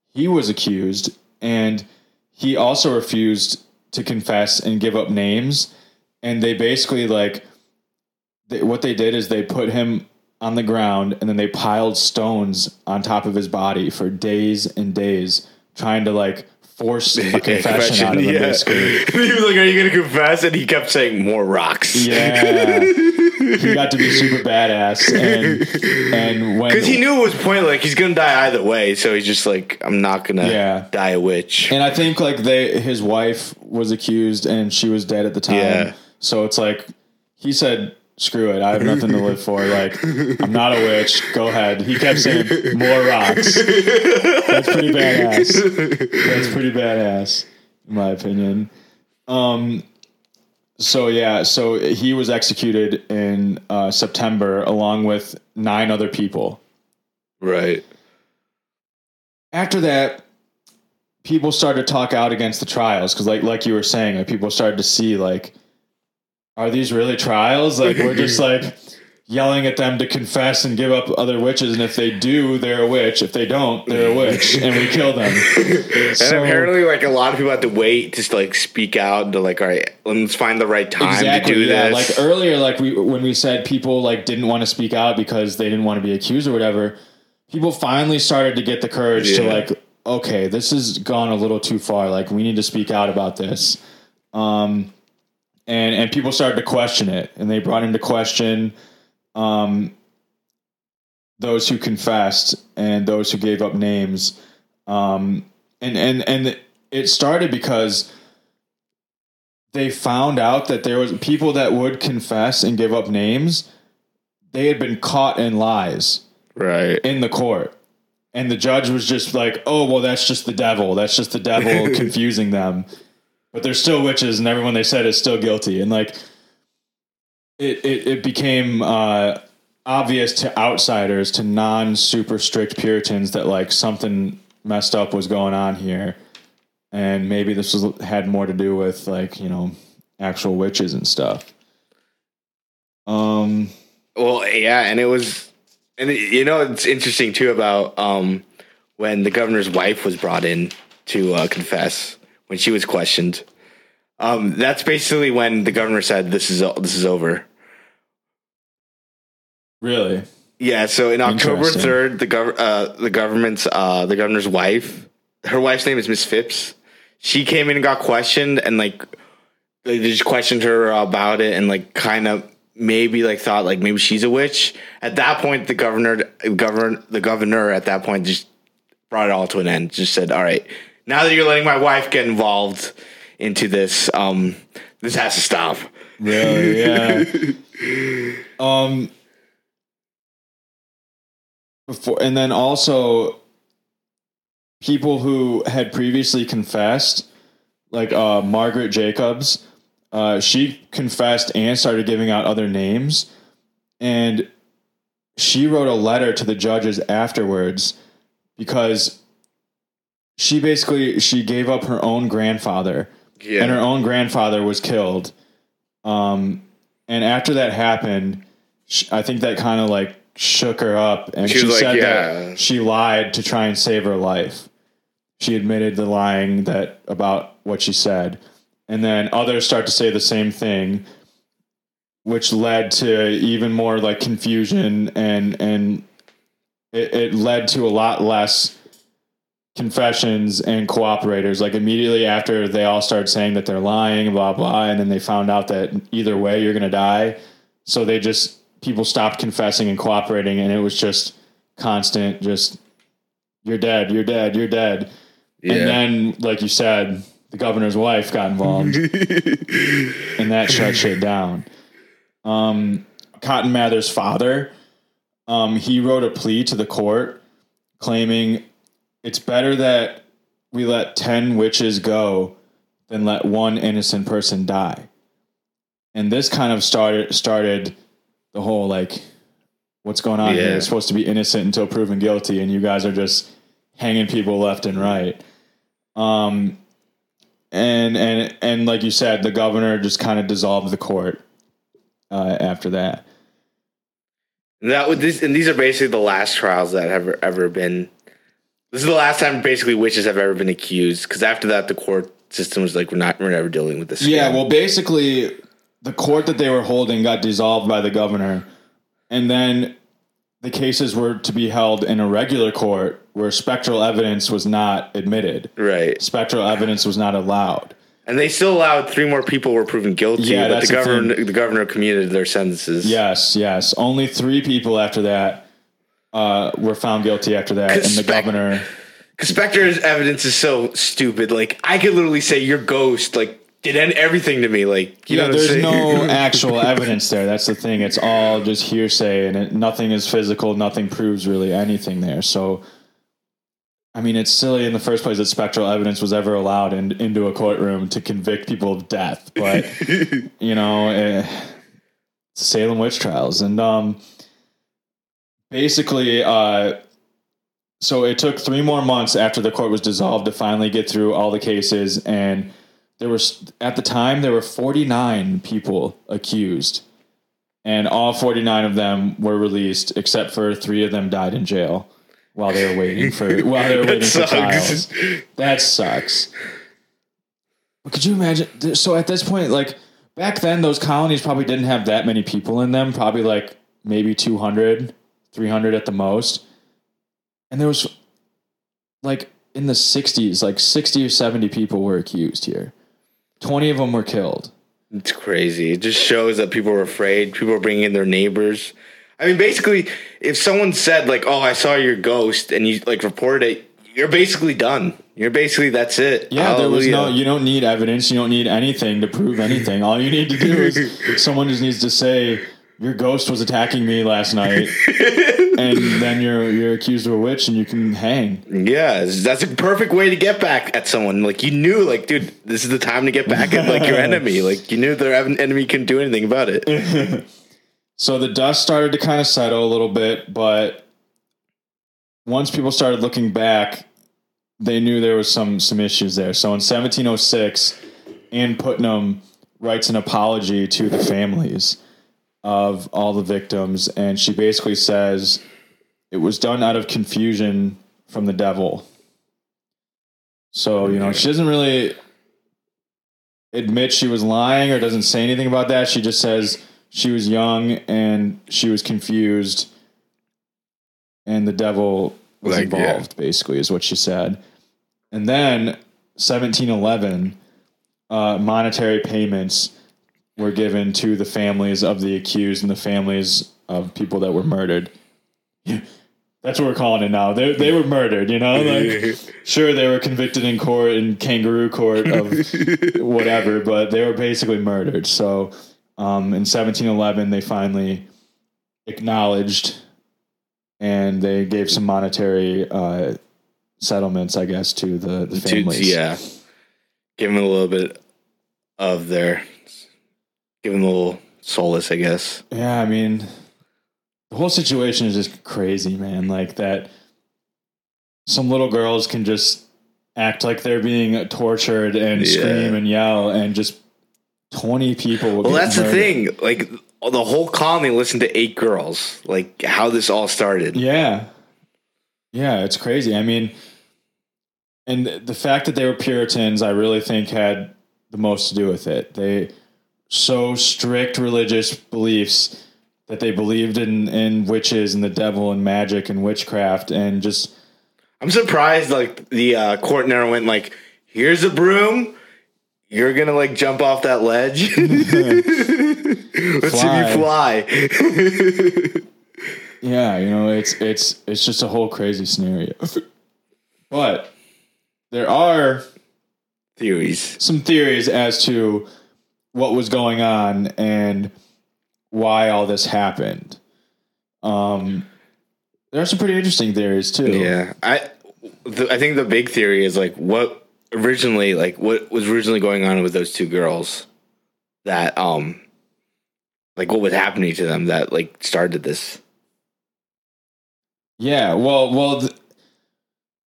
he was accused and he also refused to confess and give up names. And they basically like they, what they did is they put him on the ground and then they piled stones on top of his body for days and days, trying to like force a [LAUGHS] confession out of him. Basically, [LAUGHS] he was like, "Are you gonna confess?" And he kept saying, "More rocks." yeah, [LAUGHS] he got to be super badass, and and when Because he knew it was pointless. Like he's gonna die either way, so he's just like, I'm not gonna Yeah. die a witch. And I think like they his wife was accused and she was dead at the time. Yeah. So it's like he said screw it. I have nothing to live for. Like, I'm not a witch. Go ahead. He kept saying, more rocks. That's pretty badass. That's pretty badass, in my opinion. Um, so yeah, so he was executed in uh, September along with nine other people. Right. After that, people started to talk out against the trials because, like, like you were saying, like people started to see like, are these really trials? Like, we're just [LAUGHS] like yelling at them to confess and give up other witches, and if they do, they're a witch. If they don't, they're a witch, and we kill them. [LAUGHS] And So- apparently, like a lot of people had to wait to like speak out to like, all right, let's find the right time to do yeah. this. Like earlier, like we when we said people like didn't want to speak out because they didn't want to be accused or whatever. People finally started to get the courage to like, okay, this has gone a little too far. Like we need to speak out about this. Um, and and people started to question it, and they brought into question um, those who confessed and those who gave up names. Um, and and and it started because they found out that there was people that would confess and give up names. They had been caught in lies right. in the court. And the judge was just like, oh, well, that's just the devil. That's just the devil [LAUGHS] confusing them. But they're still witches, and everyone they said is still guilty. And like, it, it, it became uh, obvious to outsiders, to non super strict Puritans, that like something messed up was going on here. And maybe this was had more to do with like, you know, actual witches and stuff. Um, Well, yeah, and it was, and it, you know, it's interesting too about um when the governor's wife was brought in to uh, confess when she was questioned. Um, that's basically when the governor said, "This is this is over." really? Yeah, so in October third, the gov- uh, the government's uh, the governor's wife, her wife's name is Miss Phips. She came in and got questioned, and like they just questioned her about it, and like kind of maybe like thought like maybe she's a witch. At that point, the governor, governor, the governor at that point just brought it all to an end. Just said, "All right, now that you're letting my wife get involved into this, um, this has to stop." Really? Yeah. [LAUGHS] um. Before and then also, people who had previously confessed, like uh, Margaret Jacobs, uh, she confessed and started giving out other names, and she wrote a letter to the judges afterwards because she basically she gave up her own grandfather Yeah, and her own grandfather was killed. Um, and after that happened, sh I think that kind of like shook her up, and She she, was like, said yeah. that she lied to try and save her life. She admitted the lying that about what she said, and then others start to say the same thing, which led to even more like confusion and and it, it led to a lot less confessions and cooperators. Like immediately after they all started saying that they're lying, blah blah, and then they found out that either way you're gonna die. So they just people stopped confessing and cooperating, and it was just constant, just you're dead, you're dead, you're dead. Yeah. And then, like you said, the governor's wife got involved, [LAUGHS] and that shut shit down. Um, Cotton Mather's father, um, he wrote a plea to the court claiming it's better that we let 10 witches go than let one innocent person die. And this kind of started started the whole like what's going on Yeah. here? It's supposed to be innocent until proven guilty and you guys are just hanging people left and right. Um and and and like you said the governor just kind of dissolved the court uh, after that. That would this and these are basically the last trials that have ever, ever been. This is the last time basically witches have ever been accused because after that the court system was like we're not we're never dealing with this. Yeah, well, basically, the court that they were holding got dissolved by the governor, and then the cases were to be held in a regular court where spectral evidence was not admitted. right. Spectral evidence was not allowed. And they still allowed three more people were proven guilty. Yeah, but that's the governor the governor commuted their sentences. Yes, yes. Only three people after that uh, were found guilty after that, and the Spec- governor. Because Spectre's evidence is so stupid. Like I could literally say your ghost like did everything to me. Like, you yeah, know, there's no [LAUGHS] actual evidence there. That's the thing. It's all just hearsay, and it, nothing is physical. Nothing proves really anything there. So, I mean, it's silly in the first place that spectral evidence was ever allowed in, into a courtroom to convict people of death. But [LAUGHS] you know, eh, Salem witch trials, and um, basically, uh, so it took three more months after the court was dissolved to finally get through all the cases and there was at the time there were 49 people accused and all 49 of them were released except for three of them died in jail while they were waiting for [LAUGHS] while they were waiting for trials that sucks. But could you imagine so at this point like back then those colonies probably didn't have that many people in them probably like maybe 200 300 at the most and there was like in the 60s like 60 or 70 people were accused here 20 of them were killed It's crazy. It just shows that people are afraid. People are bringing in their neighbors. I mean, basically, if someone said like, "Oh, I saw your ghost," and you like report it, you're basically done. You're basically that's it. yeah there was no you don't need evidence you don't need anything to prove anything all you need to do is [LAUGHS] someone just needs to say your ghost was attacking me last night [LAUGHS] and then you're you're accused of a witch and you can hang Yeah, that's a perfect way to get back at someone. Like you knew, like, dude, this is the time to get back at like your [LAUGHS] enemy. Like you knew their en- enemy couldn't do anything about it. [LAUGHS] So the dust started to kind of settle a little bit, but once people started looking back, they knew there was some some issues there. So in 1706, Anne Putnam writes an apology to the families of all the victims, and she basically says it was done out of confusion from the devil. So you know she doesn't really admit she was lying or doesn't say anything about that. She just says she was young and she was confused and the devil was Like, yeah. involved basically is what she said and then 1711 uh, monetary payments were given to the families of the accused and the families of people that were murdered. That's what we're calling it now. They, they were murdered you know? Like [LAUGHS] sure they were convicted in court in kangaroo court of [LAUGHS] whatever but they were basically murdered. So um, in 1711 they finally acknowledged and they gave some monetary uh, settlements i guess to the, the To- families. yeah, give them a little bit of their, give a little solace, I guess. yeah i mean the whole situation is just crazy man like that some little girls can just act like they're being tortured and Yeah. scream and yell and just 20 people will Well, that's the thing. Like the whole colony listened to eight girls. Like how this all started. Yeah. Yeah, it's crazy. I mean, and the fact that they were Puritans, I really think had the most to do with it. They so strict religious beliefs that they believed in in witches and the devil and magic and witchcraft and just I'm surprised. Like the uh, court never went like, "Here's a broom." You're gonna like jump off that ledge. [LAUGHS] Let's see you fly. [LAUGHS] yeah, you know, it's it's it's just a whole crazy scenario. But there are Theories. some theories as to what was going on and why all this happened. Um, there are some pretty interesting theories too. Yeah, I the, I think the big theory is like what originally like what was originally going on with those two girls that um like what was happening to them that like started this. Yeah. Well, well, th-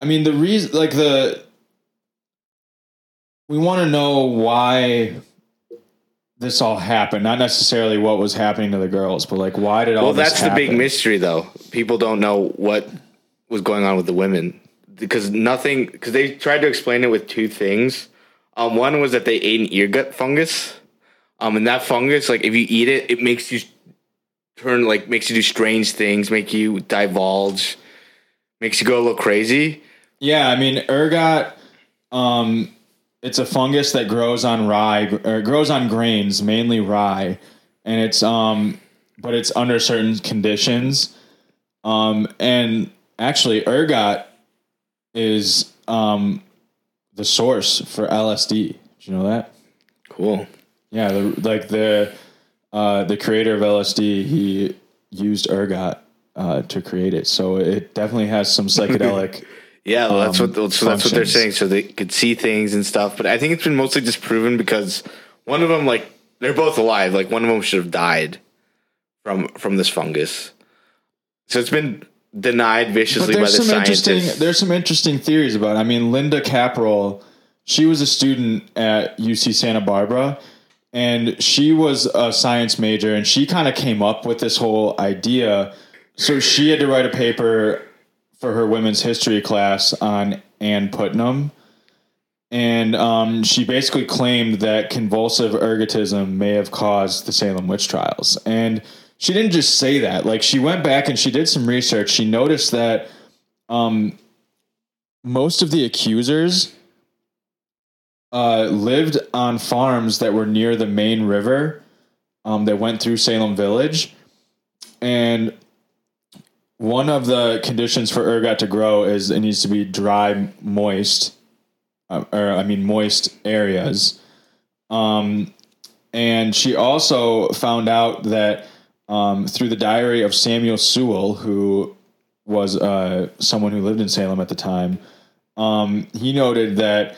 I mean, the reason, like the, we want to know why this all happened, not necessarily what was happening to the girls, but like why did all Well, that's the big mystery, though. People don't know what was going on with the women because nothing. Because they tried to explain it with two things. Um, one was that they ate an ergot fungus. Um, and that fungus, like if you eat it, it makes you turn like makes you do strange things, make you divulge, makes you go a little crazy. Yeah, I mean, ergot. Um, it's a fungus that grows on rye or grows on grains, mainly rye, and it's um, but it's under certain conditions. Um, and actually, ergot is um, the source for LSD. Did you know that? Cool. Yeah, the, like the uh, the creator of LSD, he used ergot uh, to create it, so it definitely has some [LAUGHS] psychedelic. Yeah, well, that's um, what so that's what they're saying. So they could see things and stuff. But I think it's been mostly disproven because one of them, like, they're both alive. Like one of them should have died from from this fungus. So it's been denied viciously by the some scientists. there's some interesting theories about. It. I mean, Linnda Caporael, she was a student at UC Santa Barbara, and she was a science major, and she kind of came up with this whole idea. So she had to write a paper for her women's history class on Ann Putnam. And um, she basically claimed that convulsive ergotism may have caused the Salem witch trials. And she didn't just say that. Like she went back and she did some research. She noticed that um, most of the accusers uh, lived on farms that were near the main river um, that went through Salem Village. And one of the conditions for ergot to grow is it needs to be dry, moist, uh, or I mean, moist areas. Um, and she also found out that um, through the diary of Samuel Sewall, who was uh, someone who lived in Salem at the time, um, he noted that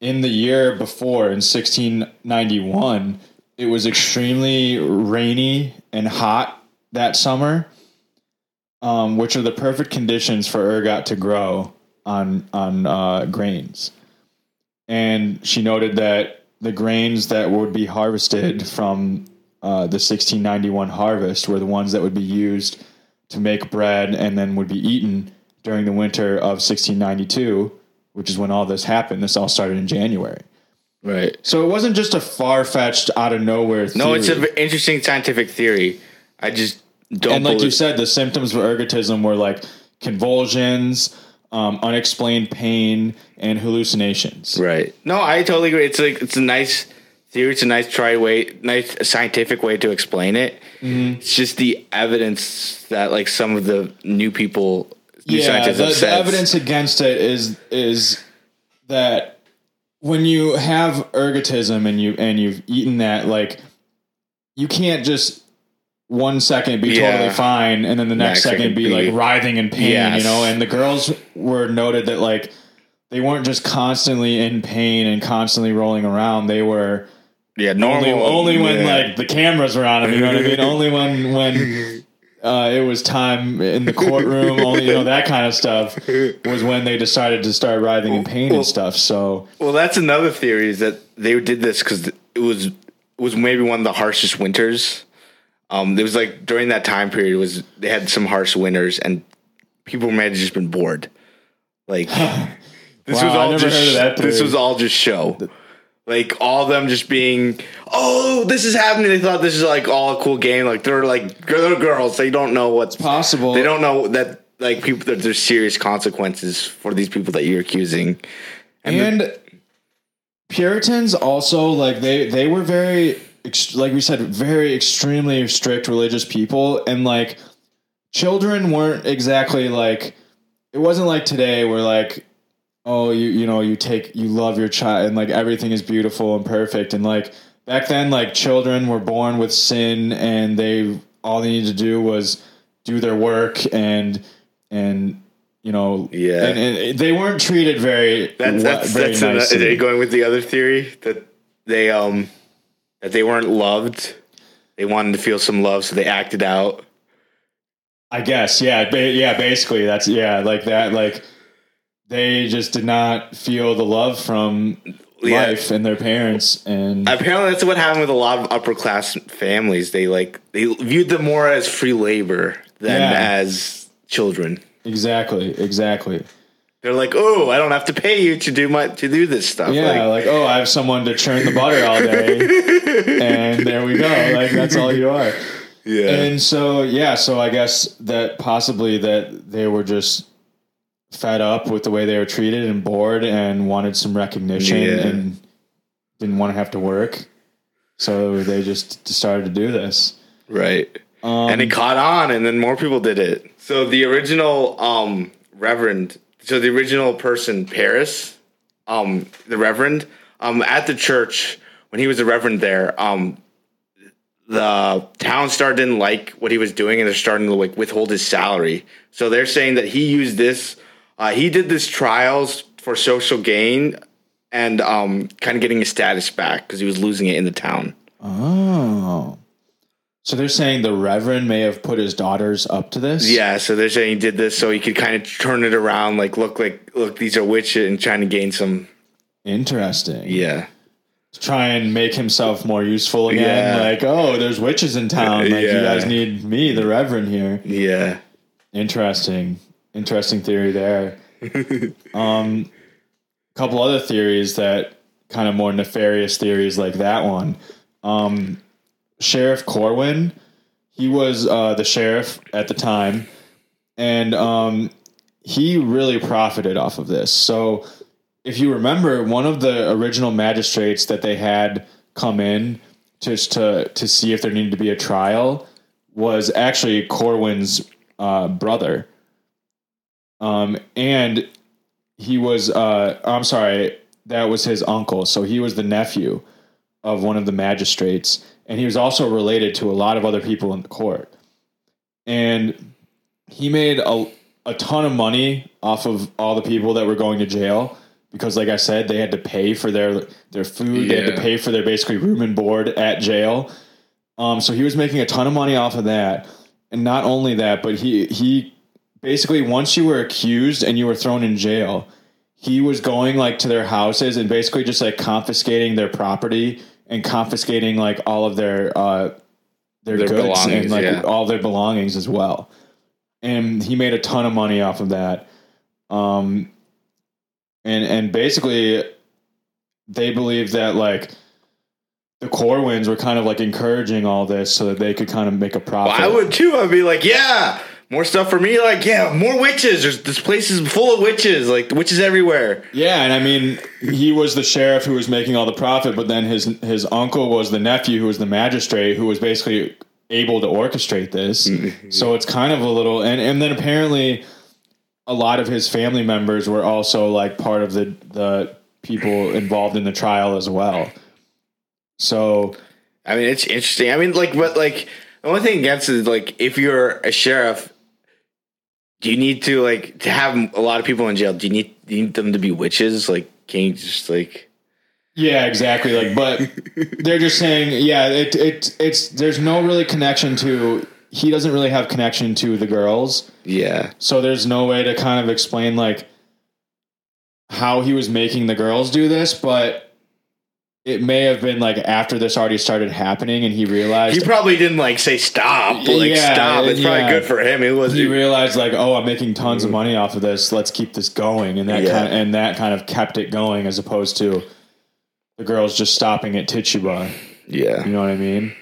in the year before, in 1691, it was extremely rainy and hot that summer, um, which are the perfect conditions for ergot to grow on on uh, grains. And she noted that the grains that would be harvested from uh, the 1691 harvest were the ones that would be used to make bread and then would be eaten during the winter of 1692, which is when all this happened. This all started in January. right. So it wasn't just a far fetched, out of nowhere theory. No, it's an interesting scientific theory. I just don't. and like you said, the symptoms of ergotism were like convulsions, um, unexplained pain, and hallucinations. Right. No, I totally agree. It's like it's a nice theory. It's a nice try way, nice scientific way to explain it. Mm-hmm. It's just the evidence that like some of the new people, new Yeah, scientists the, have the evidence against it is is that when you have ergotism and you and you've eaten that, like you can't just one second be Yeah. totally fine and then the next, Next second, be, be- like writhing in pain, Yes. you know. And the girls were noted that like they weren't just constantly in pain and constantly rolling around. They were Yeah, normal. only, only when like the cameras were on them. You know what I mean? [LAUGHS] only when when uh, it was time in the courtroom. only you know that kind of stuff was when they decided to start writhing in pain Well- and stuff. So Well, that's another theory is that they did this because it was it was maybe one of the harshest winters. Um, it was like during that time period was they had some harsh winters and people may have just been bored. Like [SIGHS] this Wow, was all just that this was all just show. Like all of them just being, oh, this is happening. They thought this is like all a cool game. Like they're like they're girls. They don't know what's possible. They don't know that like people that there's serious consequences for these people that you're accusing. and Puritans also like they they were very ex- like we said very extremely strict religious people and like children weren't exactly like it wasn't like today where like oh you you know you take you love your child and like everything is beautiful and perfect and like back then like children were born with sin and they all they needed to do was do their work and and you know Yeah. and, and they weren't treated very That's that's, very that's nicely. are they going with the other theory that they um that they weren't loved. They wanted to feel some love, so they acted out. I guess, yeah, ba- yeah. Basically, that's yeah, like that. Like they just did not feel the love from Yeah. life and their parents, and Apparently, that's what happened with a lot of upper class families. They like they viewed them more as free labor than Yeah. as children. exactly, exactly. They're like, oh, I don't have to pay you to do my to do this stuff. Yeah, Like, like oh, I have someone to churn the butter all day, [LAUGHS] and there we go. Like that's all you are. yeah. And so yeah, so I guess that possibly that they were just fed up with the way they were treated and bored and wanted some recognition Yeah. and didn't want to have to work. So they just started to do this. Right. Um, and it caught on, and then more people did it. So the original um, Reverend, so the original person, Parris, um, the Reverend, um, at the church when he was a reverend there, um, the town star didn't like what he was doing, and they're starting to like withhold his salary. So they're saying that he used this. Uh, he did this trials for social gain and um, kind of getting his status back because he was losing it in the town. Oh. So they're saying the Reverend may have put his daughters up to this? Yeah, so they're saying he did this so he could kind of turn it around, like look like look these are witches, and trying to gain some. Interesting. Yeah, Try and make himself more useful again. Yeah. Like, oh, there's witches in town. Like, you guys need me, the Reverend, here. yeah. Interesting. Interesting theory there. [LAUGHS] um, a couple other theories that kind of more nefarious theories like that one. Um, sheriff Corwin, he was uh, the sheriff at the time, and um, he really profited off of this. So, if you remember, one of the original magistrates that they had come in just to to see if there needed to be a trial was actually Corwin's uh, brother. Um, and he was, uh, I'm sorry, that was his uncle. So he was the nephew of one of the magistrates. And he was also related to a lot of other people in the court. And he made a, a ton of money off of all the people that were going to jail because like I said, they had to pay for their their food, they had to pay for their basically room and board at jail. Um, so he was making a ton of money off of that. And not only that, but he he basically once you were accused and you were thrown in jail, he was going like to their houses and basically just like confiscating their property and confiscating like all of their uh their, Their goods and like yeah. all their belongings as well. And he made a ton of money off of that. Um and and basically they believe that like the Corwins were kind of like encouraging all this so that they could kind of make a profit. I would too. I'd be like, yeah, more stuff for me. Like, yeah, more witches. There's this place is full of witches. Like witches everywhere. Yeah, and I mean, he was the sheriff who was making all the profit, but then his his uncle was the nephew who was the magistrate who was basically able to orchestrate this. Mm-hmm. so it's kind of a little, and and then apparently, a lot of his family members were also like part of the the people involved in the trial as well. So I mean, it's interesting. I mean, like, but like the only thing against it is like if you're a sheriff, do you need to like to have a lot of people in jail? Do you need do you need them to be witches? Like, can you just like? Yeah, exactly. Like, but [LAUGHS] they're just saying, yeah, it it it's there's no really connection to. He doesn't really have connection to the girls, Yeah, so there's no way to kind of explain like how he was making the girls do this. But it may have been like after this already started happening, and he realized he probably didn't like say stop. Like Yeah, stop. It's yeah. probably good for him. It was he realized like, oh, I'm making tons of money off of this. Let's keep this going, and that Yeah. kind of, and that kind of kept it going, as opposed to the girls just stopping at Tituba. yeah. You know what I mean?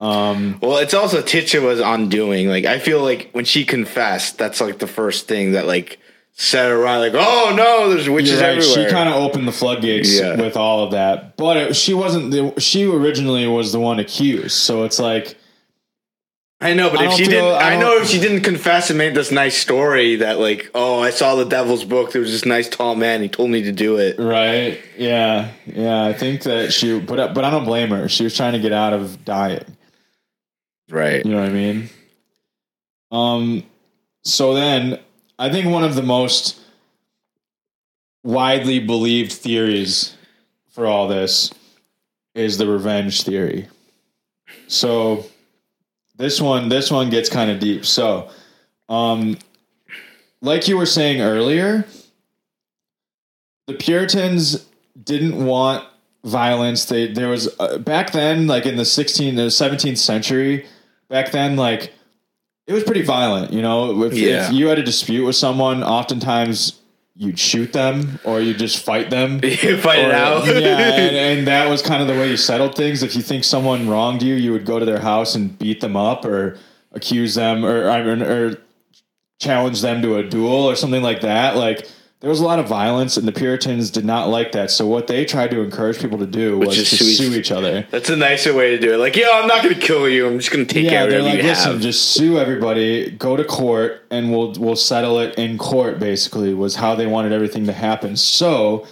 Um, Well, it's also Tituba's undoing. Like I feel like when she confessed, that's like the first thing that like set her right. Like, oh no, there's witches right. everywhere. She kind of opened the floodgates Yeah. with all of that, but it, she wasn't. The, she originally was the one accused, so it's like, I know, but I if she didn't, I I, know if she didn't confess and made this nice story that like, oh, I saw the devil's book. There was this nice tall man. He told me to do it. right? Yeah, yeah. I think that she, but but I don't blame her. She was trying to get out of dying. Right. You know what I mean? Um, so then I think one of the most widely believed theories for all this is the revenge theory. So this one, this one gets kind of deep. So, um, like you were saying earlier, the Puritans didn't want violence. They there was uh, back then, like in the 16th, the 17th century. Back then, like it was pretty violent. You know, if, Yeah. if you had a dispute with someone, oftentimes you'd shoot them or you'd just fight them. [LAUGHS] You fight it out. yeah, and, [LAUGHS] and that was kind of the way you settled things. If you think someone wronged you, you would go to their house and beat them up or accuse them or I mean, or challenge them to a duel or something like that. Like there was a lot of violence, and the Puritans did not like that. So what they tried to encourage people to do was is to sue each- sue each other. That's a nicer way to do it. Like, yo, I'm not going to kill you. I'm just going to take Yeah, care of they're like, listen, have. just sue everybody, go to court, and we'll we'll settle it in court. Basically, was how they wanted everything to happen. So,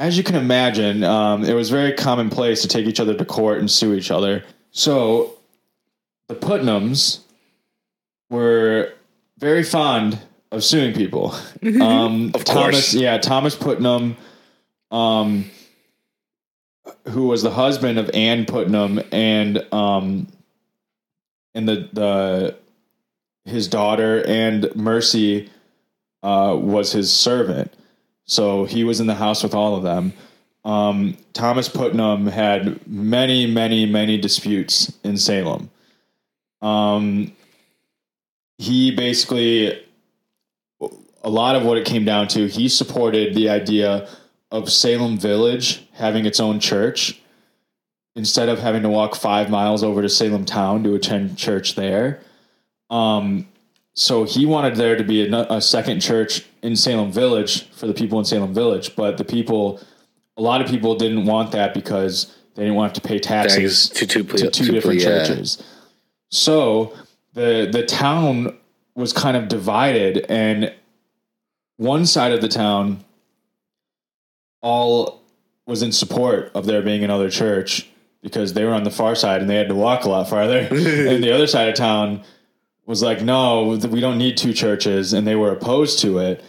as you can imagine, um, it was very commonplace to take each other to court and sue each other. So the Putnams were very fond of suing people. Um, Of Thomas, course. yeah, Thomas Putnam, um, who was the husband of Anne Putnam, and um, and the the his daughter and Mercy uh, was his servant. So he was in the house with all of them. Um, Thomas Putnam had many, many, many disputes in Salem. Um, he basically, a lot of what it came down to, he supported the idea of Salem Village having its own church instead of having to walk five miles over to Salem town to attend church there. Um, so he wanted there to be a, a second church in Salem Village for the people in Salem Village, but the people, a lot of people didn't want that because they didn't want to pay taxes to two, to two different churches. So the the town was kind of divided, and one side of the town all was in support of there being another church because they were on the far side and they had to walk a lot farther, [LAUGHS] and the other side of town was like, no, we don't need two churches, and they were opposed to it.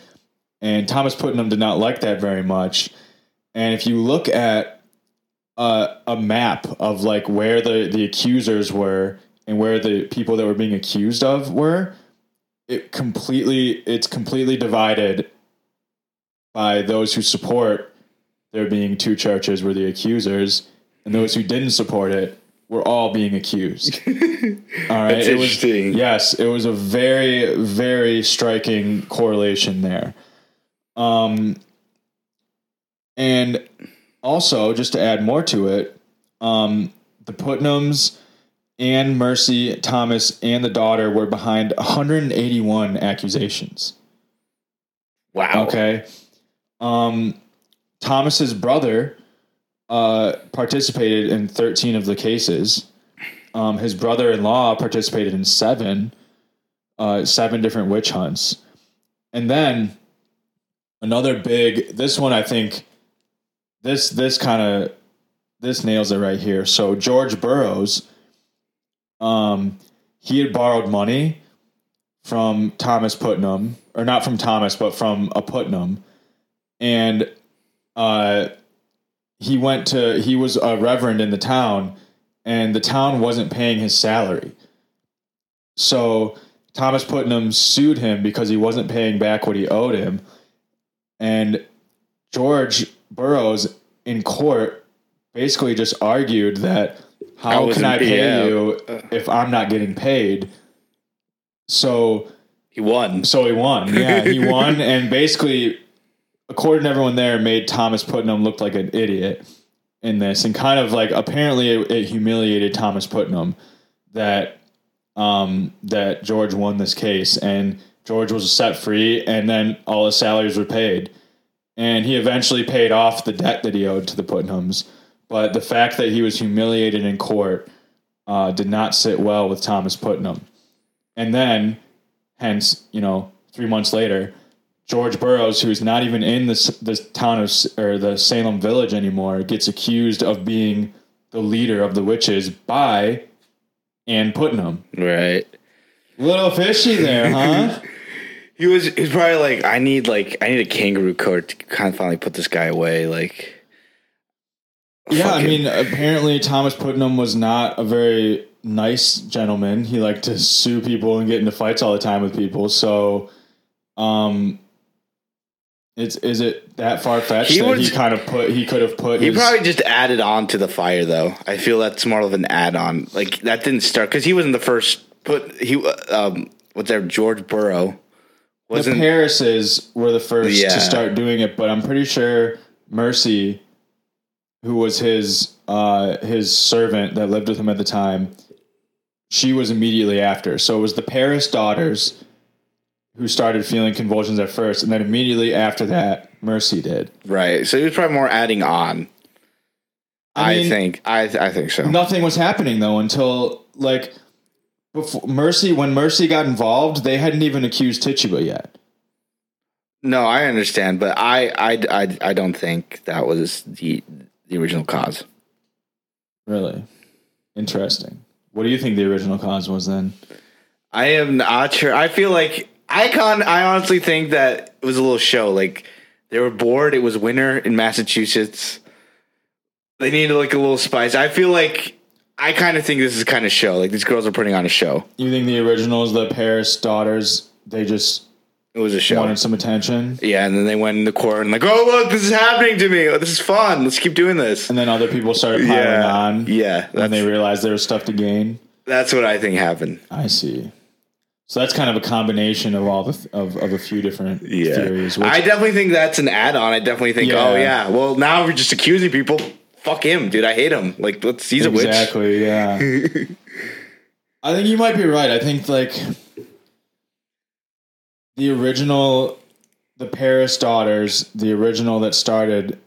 And Thomas Putnam did not like that very much. And if you look at uh, a map of like where the the accusers were and where the people that were being accused of were, it completely it's completely divided by those who support there being two churches were the accusers, and those who didn't support it were all being accused. [LAUGHS] all right, it was yes, it was a very very striking correlation there. Um, and also just to add more to it, um, the Putnams and Mercy Thomas and the daughter were behind 181 accusations. Wow. Okay. Um, Thomas's brother uh, participated in 13 of the cases. Um, his brother-in-law participated in seven, uh, seven different witch hunts, and then another big. This one, I think, this this kind of this nails it right here. So George Burroughs, um, he had borrowed money from Thomas Putnam, or not from Thomas, but from a Putnam, and uh, he went to he was a reverend in the town, and the town wasn't paying his salary. So Thomas Putnam sued him because he wasn't paying back what he owed him, and George Burroughs in court basically just argued that how wasn't- can I pay yeah. you if I'm not getting paid? So He won. so he won. Yeah, he [LAUGHS] won, and basically, according to everyone there, made Thomas Putnam look like an idiot in this, and kind of like apparently it, it humiliated Thomas Putnam that um, that George won this case, and George was set free, and then all his salaries were paid, and he eventually paid off the debt that he owed to the Putnams. But the fact that he was humiliated in court uh, did not sit well with Thomas Putnam. And then, hence, you know, three months later, George Burroughs, who's not even in the this town of or the Salem village anymore, gets accused of being the leader of the witches by Ann Putnam. Right. Little fishy there, huh? [LAUGHS] He was he was probably like, I need like I need a kangaroo court to kind of finally put this guy away. Like yeah, I mean, apparently Thomas Putnam was not a very nice gentleman. He liked to sue people and get into fights all the time with people. So, um, it's is it that far fetched He that was- he kind of put he could have put he his, probably just added on to the fire though. I feel that's more of an add on. Like that didn't start because he wasn't the first put he um what's that George Burrow wasn't Parris's were the first Yeah. to start doing it, but I'm pretty sure Mercy, who was his uh, his servant that lived with him at the time, she was immediately after. So it was the Parris daughters who started feeling convulsions at first, and then immediately after that, Mercy did. right. So he was probably more adding on. I I, mean- think I I think so. Nothing was happening though until like before Mercy when Mercy got involved, they hadn't even accused Tituba yet. No, I understand, but I, I, I, I don't think that was the the original cause. Really interesting. What do you think the original cause was then? I am not sure. I feel like Icon. I honestly think that it was a little show. Like they were bored. It was winter in Massachusetts. They needed like a little spice. I feel like I kind of think this is kind of show. Like these girls are putting on a show. You think the originals, the Parris daughters, they just It was a show. wanted some attention, Yeah, and then they went in the court and like, oh look, this is happening to me. Oh, this is fun. Let's keep doing this. and then other people started piling Yeah, on. yeah. and they realized there was stuff to gain. that's what I think happened. I see. So that's kind of a combination of all the th- of, of a few different theories. Which, I definitely think that's an add-on. I definitely think, oh, Yeah. oh yeah, well now we're just accusing people. Fuck him, dude. I hate him. Like, let's he's a witch. exactly, yeah. [LAUGHS] I think you might be right. I think like the original, the Parris daughters, the original that started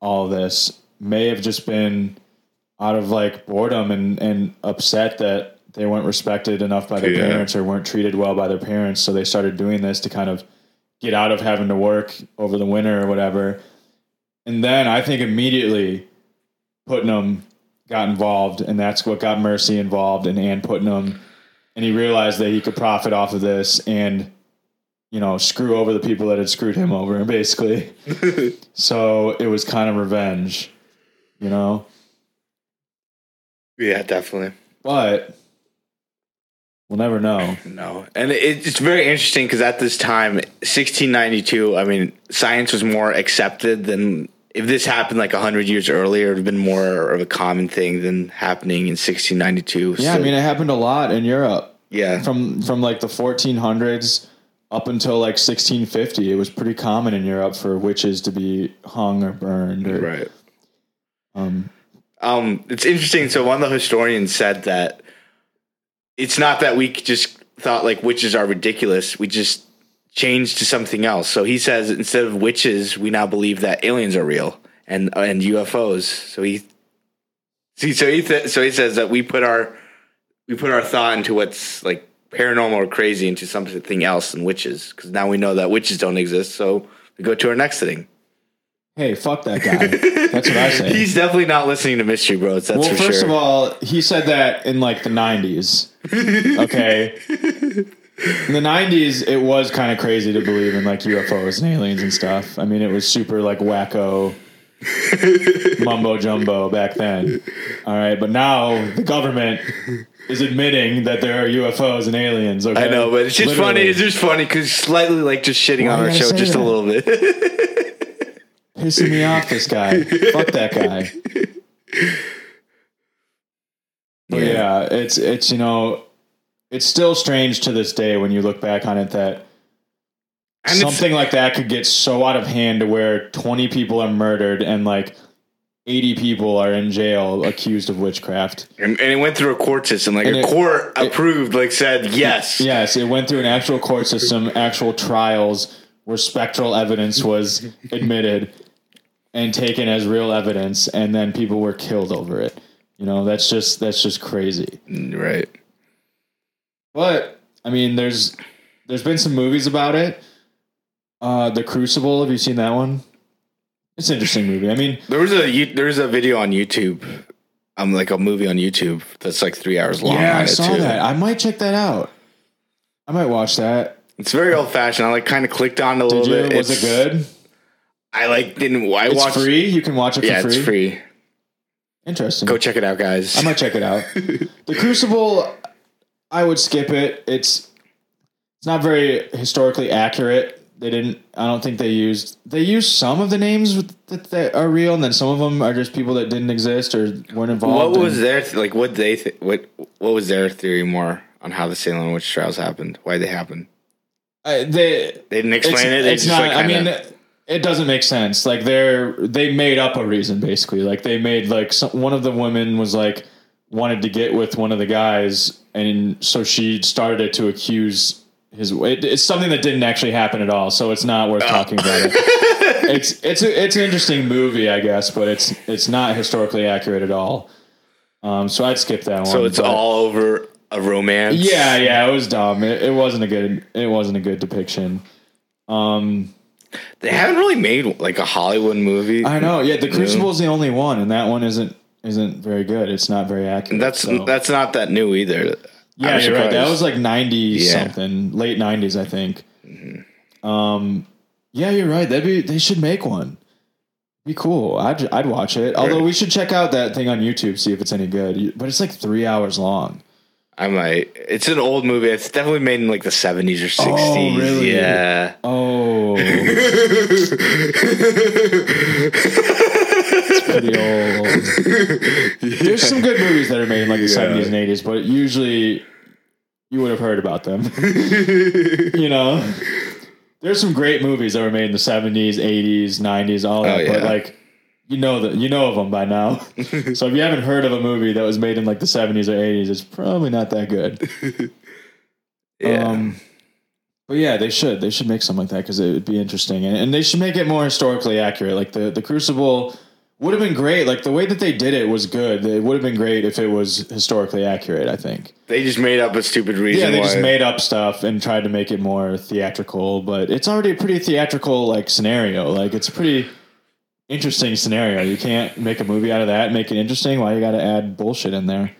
all this, may have just been out of like boredom and and upset that they weren't respected enough by their Yeah. parents or weren't treated well by their parents. So they started doing this to kind of get out of having to work over the winter or whatever. And then I think immediately Putnam got involved, and that's what got Mercy involved and Ann Putnam. And he realized that he could profit off of this and, you know, screw over the people that had screwed him over, [LAUGHS] basically. [LAUGHS] so it was kind of revenge, you know? Yeah, definitely. But we'll never know. [LAUGHS] No, and it, it's very interesting because at this time, 1692, I mean, science was more accepted than if this happened like 100 years earlier, it would have been more of a common thing than happening in 1692. Yeah, I mean, it happened a lot in Europe. yeah, from from like the 1400s up until like 1650 it was pretty common in europe for witches to be hung or burned or right. um Um, it's interesting. So one of the historians said that it's not that we just thought like witches are ridiculous. We just changed to something else. So he says instead of witches, we now believe that aliens are real and and UFOs. So he see so he th- so he says that we put our we put our thought into what's like paranormal or crazy into something else than witches because now we know that witches don't exist. So we go to our next thing. hey fuck that guy that's what i say [LAUGHS] He's definitely not listening to Mystery Bros. That's well for first sure. of all he said that in like the 90s okay in the 90s it was kind of crazy to believe in like ufos and aliens and stuff i mean it was super like wacko [LAUGHS] mumbo jumbo back then all right but now the government is admitting that there are ufos and aliens okay I know, but it's just Literally. funny. It's just funny because slightly like just shitting Why on our show just a little bit. [LAUGHS] pissing me off. This guy, fuck that guy. But Yeah. yeah. it's it's you know, it's still strange to this day when you look back on it that And something like that could get so out of hand to where twenty people are murdered and like eighty people are in jail accused of witchcraft. and, and it went through a court system. Like And a it- court approved, like said yes. Yes, it went through an actual court system, actual trials where spectral evidence was admitted and taken as real evidence, and then people were killed over it. You know, that's just that's just crazy. Mm, right. But I mean, there's there's been some movies about it. Uh, the Crucible. Have you seen that one? It's an interesting movie. I mean, There was a there was a video on YouTube. Um, like a movie on YouTube that's like three hours long. yeah, I saw that. I might check that out. I might watch that. It's very old fashioned. I like kind of clicked on it a Did little you? bit. Was it good? I like didn't. I It's watched. free. You can watch it for Yeah, free. it's free. Interesting. Go check it out, guys. I might check it out. [LAUGHS] the Crucible, I would skip it. It's it's not very historically accurate. They didn't. I don't think they used. They used some of the names that, that are real, and then some of them are just people that didn't exist or weren't involved. what was in- their th- like? What they th- what what was their theory more on how the Salem witch trials happened? Why they happened? Uh, they They didn't explain it's, it. They it's not. like, I mean, kinda- it doesn't make sense. Like they're they made up a reason basically. Like they made like some, one of the women was like wanted to get with one of the guys, and so she started it to accuse his. It, it's something that didn't actually happen at all, so it's not Oh. worth talking about it. [LAUGHS] It's it's a, it's an interesting movie, I guess, but it's it's not historically accurate at all. Um, so I'd skip that one. so it's but- all over a romance. yeah, yeah, it was dumb. It, it wasn't a good. It wasn't a good depiction. Um, They haven't really made like a Hollywood movie. I know. Yeah, the Crucible is the only one, and that one isn't isn't very good. It's not very accurate. That's so- that's not that new either. Yeah, you're right. That was like ninety Yeah. something, late nineties, I think. Mm-hmm. Um, yeah, you're right. That'd be they should make one. Be cool. I'd I'd watch it. Although we should check out that thing on YouTube, see if it's any good. But it's like three hours long. I might. It's an old movie. It's definitely made in like the seventies or sixties. Oh, really? Yeah. Oh, [LAUGHS] [LAUGHS] it's pretty old. There's some good movies that are made in like the Yeah. 70s and 80s, but usually you would have heard about them. [LAUGHS] you know, there's some great movies that were made in the 70s, 80s, 90s, all that, Oh, but like you know that you know of them by now. [LAUGHS] so if you haven't heard of a movie that was made in like the 70s or 80s, it's probably not that good. [LAUGHS] yeah. Um, but yeah, they should. They should make something like that because it would be interesting, and, and they should make it more historically accurate. Like the the Crucible would have been great. Like the way that they did it was good. It would have been great if it was historically accurate. I think. they just made up a stupid reason. Yeah, they why. just made up stuff and tried to make it more theatrical, but it's already a pretty theatrical like scenario. Like it's a pretty interesting scenario. You can't make a movie out of that and make it interesting. Why you got to add bullshit in there?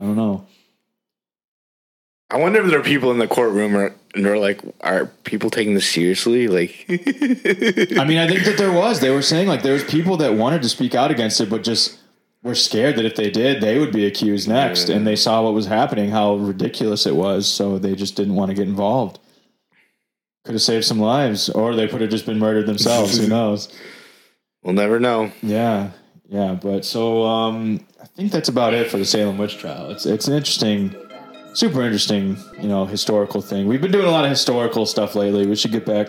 I don't know. I wonder if there are people in the courtroom or, and they're like, are people taking this seriously? Like, [LAUGHS] I mean, I think that there was. They were saying like there was people that wanted to speak out against it, but just were scared that if they did, they would be accused next. And they saw what was happening, how ridiculous it was, so they just didn't want to get involved. Could have saved some lives, or they could have just been murdered themselves. Who [LAUGHS] knows? we'll never know. Yeah, yeah. But so um, I think that's about it for the Salem witch trial. It's it's an interesting, super interesting, you know, historical thing. We've been doing a lot of historical stuff lately. We should get back.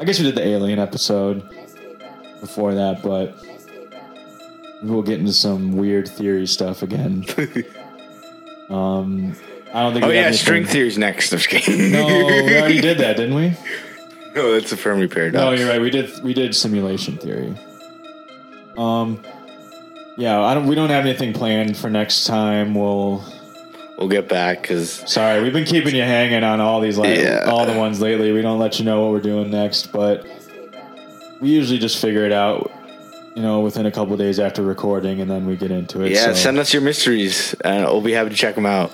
I guess we did the alien episode before that, but we'll get into some weird theory stuff again. [LAUGHS] um, I don't think. Oh yeah, string theory's next. I'm kidding. No, we already did that, didn't we? [LAUGHS] no, that's a Fermi paradox. No, you're right. We did we did simulation theory. Um, yeah, I don't. We don't have anything planned for next time. We'll. We'll get back because Sorry, we've been keeping you hanging on all these like Yeah. all the ones lately. We don't let you know what we're doing next, but we usually just figure it out. You know, within a couple days after recording, and then we get into it. yeah, so- send us your mysteries and we'll be happy to check them out.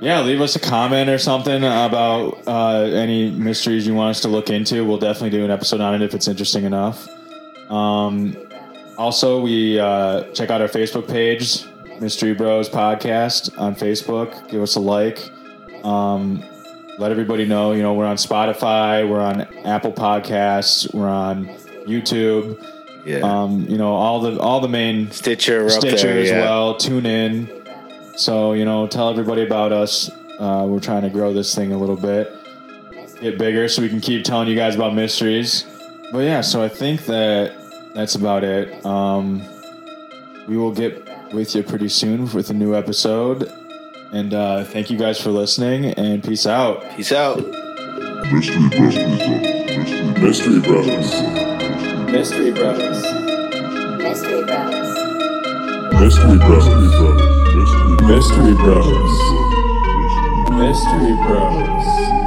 Yeah, leave us a comment or something about uh, any mysteries you want us to look into. We'll definitely do an episode on it if it's interesting enough. Um, also, we uh, check out our Facebook page, Mystery Bros Podcast on Facebook. Give us a like. Um, let everybody know. You know, we're on Spotify, we're on Apple Podcasts, we're on YouTube. Yeah, Um, you know, all the all the main Stitcher, Stitcher there. as yeah. well. Tune in. So you know, tell everybody about us. Uh, we're trying to grow this thing a little bit, get bigger, so we can keep telling you guys about mysteries. But yeah, so I think that that's about it. Um, we will get with you pretty soon with a new episode. And uh, thank you guys for listening. And peace out. Peace out. Mystery Brothers. Mystery Brothers. Mystery Brothers. Mystery Bros. Mystery Brothers. Mystery Mystery Brothers. Brothers. Mystery Bros.